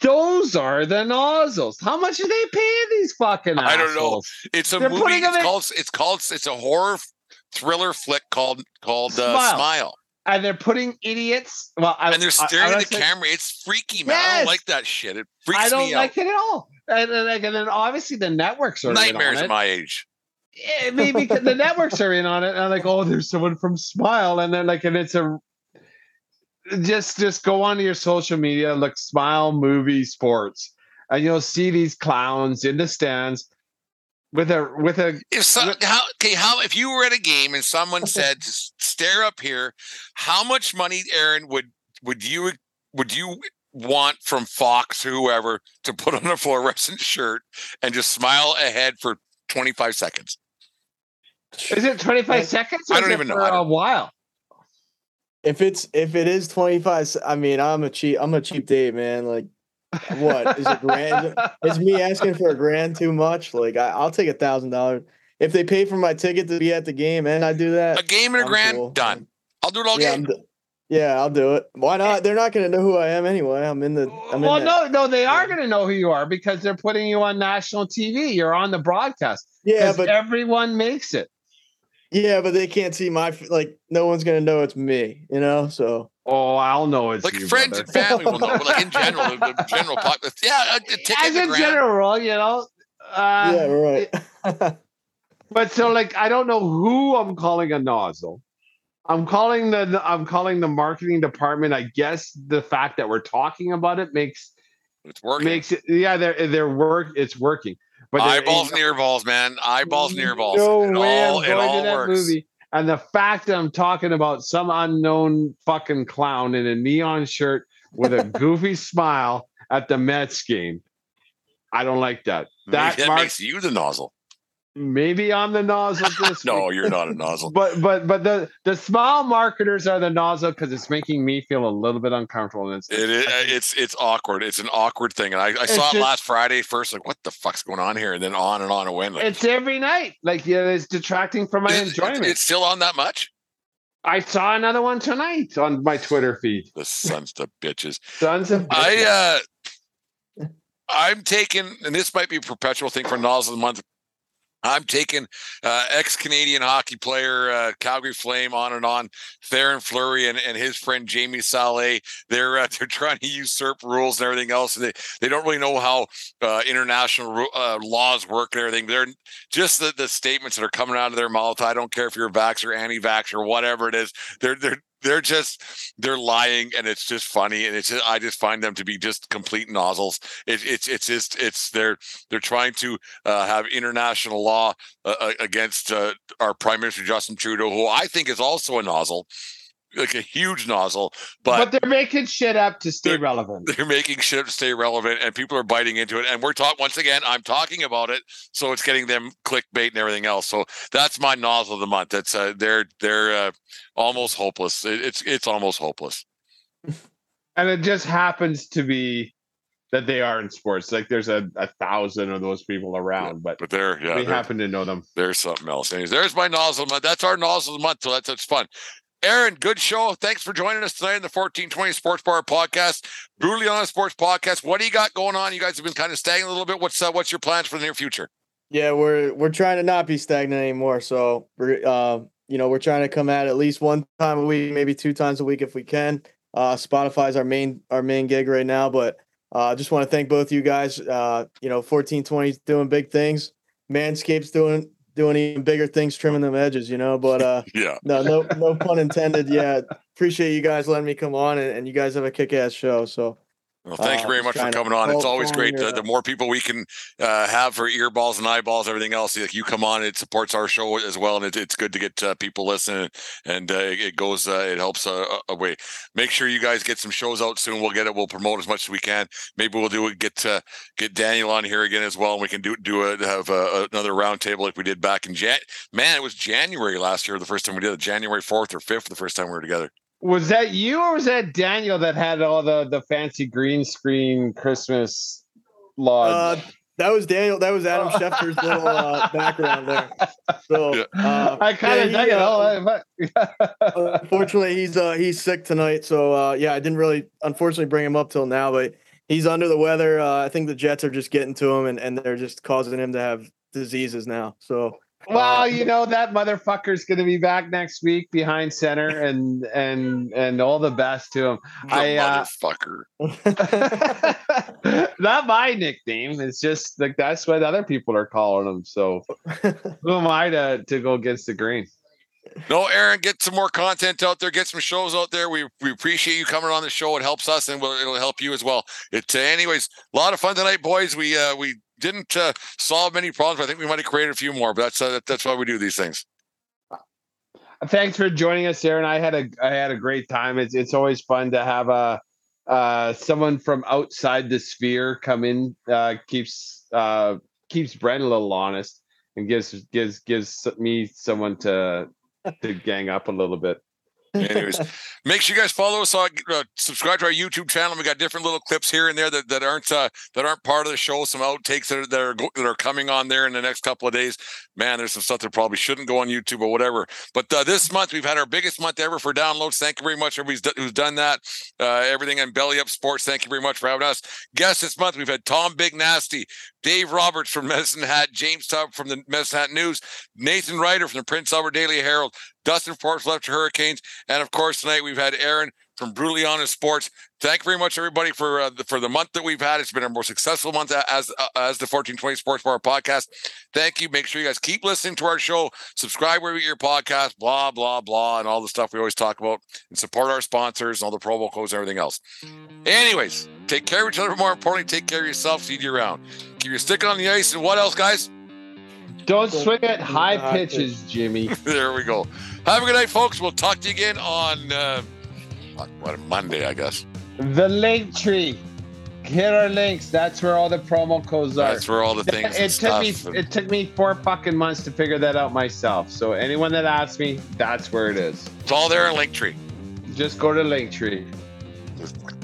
Those are the nozzles. How much are they paying these fucking I don't know. It's a They're movie. It's in- called. It's called. It's a horror thriller flick called called uh, Smile. Smile. And they're putting idiots. Well, I, And they're I- staring I, at the don't camera. It's freaky, man. I don't like that shit. It freaks me out. I don't like it at all. And, and, like, and then obviously the networks are Nightmares in at on my age. Yeah, maybe the networks are in on it. And I'm like, oh, there's someone from Smile, and then like, and it's a just just go onto your social media, look Smile Movie Sports, and you'll see these clowns in the stands with a with a If so, Look- how okay, how if you were at a game and someone said to stare up here, how much money, Aaron, would would you would you want from Fox whoever to put on a fluorescent shirt and just smile ahead for 25 seconds? Is it 25 Yeah. seconds? I don't is it even know. For I a while. If it's if it is twenty five, I mean, I'm a cheap I'm a cheap date, man. Like, what is a grand? is me asking for a grand too much? Like, I, I'll take a thousand dollars if they pay for my ticket to be at the game, and I do that. A game and a I'm grand, cool. done. I'll do it all Yeah, game. I'm d- yeah, I'll do it. Why not? They're not going to know who I am anyway. I'm in the. I'm well, in that- no, no, they are going to know who you are because they're putting you on national TV. You're on the broadcast. Yeah, but everyone makes it. yeah, but they can't see my f- like. No one's going to know it's me. You know, so Oh, I'll know it's Like you, friends brother. and family will know, but like in general, the, the general pop, yeah, a, a As in grand. general, you know. Uh, yeah, right. But so, like, I don't know who I'm calling a nozzle. I'm calling the I'm calling the marketing department. I guess the fact that we're talking about it makes It's working. makes it. Yeah, they're they're work. It's working. But Eyeballs near balls, man. Eyeballs near balls. No it way all, I'm going to that works. movie. And the fact that I'm talking about some unknown fucking clown in a neon shirt with a goofy smile at the Mets game, I don't like that. That, that marks makes you the nozzle. Maybe I'm the nozzle this No, you're not a nozzle. But but but the the smile marketers are the nozzle because it's making me feel a little bit uncomfortable. And it's It is, it's it's awkward. It's an awkward thing, and I, I saw It's it last Friday first. Like, what the fuck's going on here? And then on and on it went. Like, it's every night. Like yeah, it's detracting from my enjoyment. it's still on that much. I saw another one tonight on my Twitter feed. The sons of bitches. Sons of bitches. I uh, I'm taking, and this might be a perpetual thing for nozzle of the month. I'm taking uh, ex-Canadian hockey player, uh, Calgary Flame, on and on. Theoren Fleury and, and his friend Jamie Salé. They're uh, they're trying to usurp rules and everything else. They they don't really know how uh, international uh, laws work and everything. They're just the, the statements that are coming out of their mouth. I don't care if you're a vax or anti-vax or whatever it is. They're they're they're just they're lying and it's just funny and it's just, i just find them to be just complete nozzles. It, it's it's just it's they're they're trying to uh, have international law uh, against uh, our prime minister justin trudeau who i think is also a nozzle like a huge nozzle, but, but they're making shit up to stay relevant. They're making shit up to stay relevant, and people are biting into it. And we're talking once again. I'm talking about it, so it's getting them clickbait and everything else. So that's my nozzle of the month. That's uh, they're they're uh, almost hopeless. It, it's it's almost hopeless. and it just happens to be that they are in sports. Like there's a, a thousand of those people around, yeah, but but they're yeah, we happen to know them. There's something else. Anyways, there's my nozzle month. That's our nozzle of the month. So that's that's fun. Aaron, good show. Thanks for joining us tonight in the 1420 Sports Bar Podcast, Brutally Honest Sports Podcast. What do you got going on? You guys have been kind of stagnant a little bit. What's uh, what's your plans for the near future? Yeah, we're we're trying to not be stagnant anymore. So we're uh, you know we're trying to come at at least one time a week, maybe two times a week if we can. Uh, Spotify's our main our main gig right now, but I uh, just want to thank both you guys. Uh, you know, 1420 doing big things. Manscaped's doing doing even bigger things, trimming them edges, you know. But uh, yeah, no, no, no pun intended. Yeah, appreciate you guys letting me come on, and, and you guys have a kick-ass show. So well, thank you very uh, much for coming on. It's always great. The, the, more people we can uh, have for earballs and eyeballs, everything else, like you come on, it supports our show as well, and it, it's good to get uh, people listening. And uh, it goes, uh, it helps uh, away. Make sure you guys get some shows out soon. We'll get it. We'll promote as much as we can. Maybe we'll do it. Get get Daniel on here again as well, and we can do do a, have a, another roundtable like we did back in Jan. Man, it was January last year, the first time we did it. January fourth or fifth, the first time we were together. Was that you or was that Daniel that had all the the fancy green screen Christmas lodge? Uh, that was Daniel. That was Adam Schefter's little uh, background there. So uh, I kind of yeah, dug it. unfortunately, he's uh, he's sick tonight. So uh, yeah, I didn't really unfortunately bring him up till now, but he's under the weather. Uh, I think the Jets are just getting to him, and, and they're just causing him to have diseases now. So well, uh, you know that motherfucker's going to be back next week behind center, and and and all the best to him. The I, uh, motherfucker. Uh, not my nickname. It's just like that's what other people are calling him. So who am I to to go against the grain? No, Aaron, get some more content out there. Get some shows out there. We, we appreciate you coming on the show. It helps us, and we'll, it'll help you as well. It, uh, anyways, a lot of fun tonight, boys. We uh, we didn't uh, solve many problems. I think we might have created a few more, but that's uh, that's why we do these things. Thanks for joining us, Aaron. I had a I had a great time. It's it's always fun to have a uh, someone from outside the sphere come in. Uh, keeps uh, keeps Brent a little honest and gives gives gives me someone to to gang up a little bit. Anyways, make sure you guys follow us on, uh, subscribe to our YouTube channel. We got different little clips here and there that, that aren't uh, that aren't part of the show. Some outtakes that are, that are that are coming on there in the next couple of days. Man, there's some stuff that probably shouldn't go on YouTube or whatever. But uh, this month we've had our biggest month ever for downloads. Thank you very much, everybody who's done that. Uh, everything on Belly Up Sports. Thank you very much for having us. Guests this month we've had Tom Big Nasty, Dave Roberts from Medicine Hat, James Tubb from the Medicine Hat News, Nathan Ryder from the Prince Albert Daily Herald, Dustin Forbes left to Hurricanes, and of course tonight we've had Aaron from Brutally Honest Sports. Thank you very much, everybody, for uh, the, for the month that we've had. It's been our most successful month as uh, as the 1420 Sports Bar podcast. Thank you. Make sure you guys keep listening to our show. Subscribe wherever you your podcast. Blah blah blah, and all the stuff we always talk about, and support our sponsors and all the promo codes and everything else. Anyways, take care of each other. But more importantly, take care of yourself. See you around. Keep your stick on the ice, and what else, guys? Don't swing at high pitches, Jimmy. there we go. Have a good night, folks. We'll talk to you again on uh, what Monday, I guess. The link tree. Hit our links. That's where all the promo codes are. That's where all the things. It took me. And... It took me four fucking months to figure that out myself. So anyone that asks me, that's where it is. It's all there in Linktree. Just go to Linktree.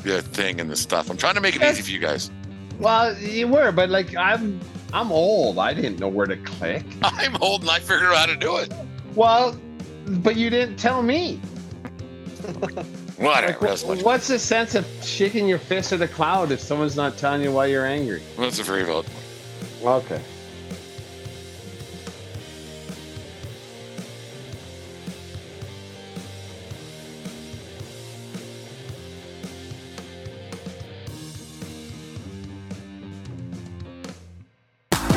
The thing and the stuff. I'm trying to make it easy for you guys. Well, you were, but like I'm. I'm old. I didn't know where to click. I'm old, and I figured out how to do it. Well, but you didn't tell me. Whatever. Like, much. what's the sense of shaking your fist at the cloud if someone's not telling you why you're angry? That's a very valid. Okay.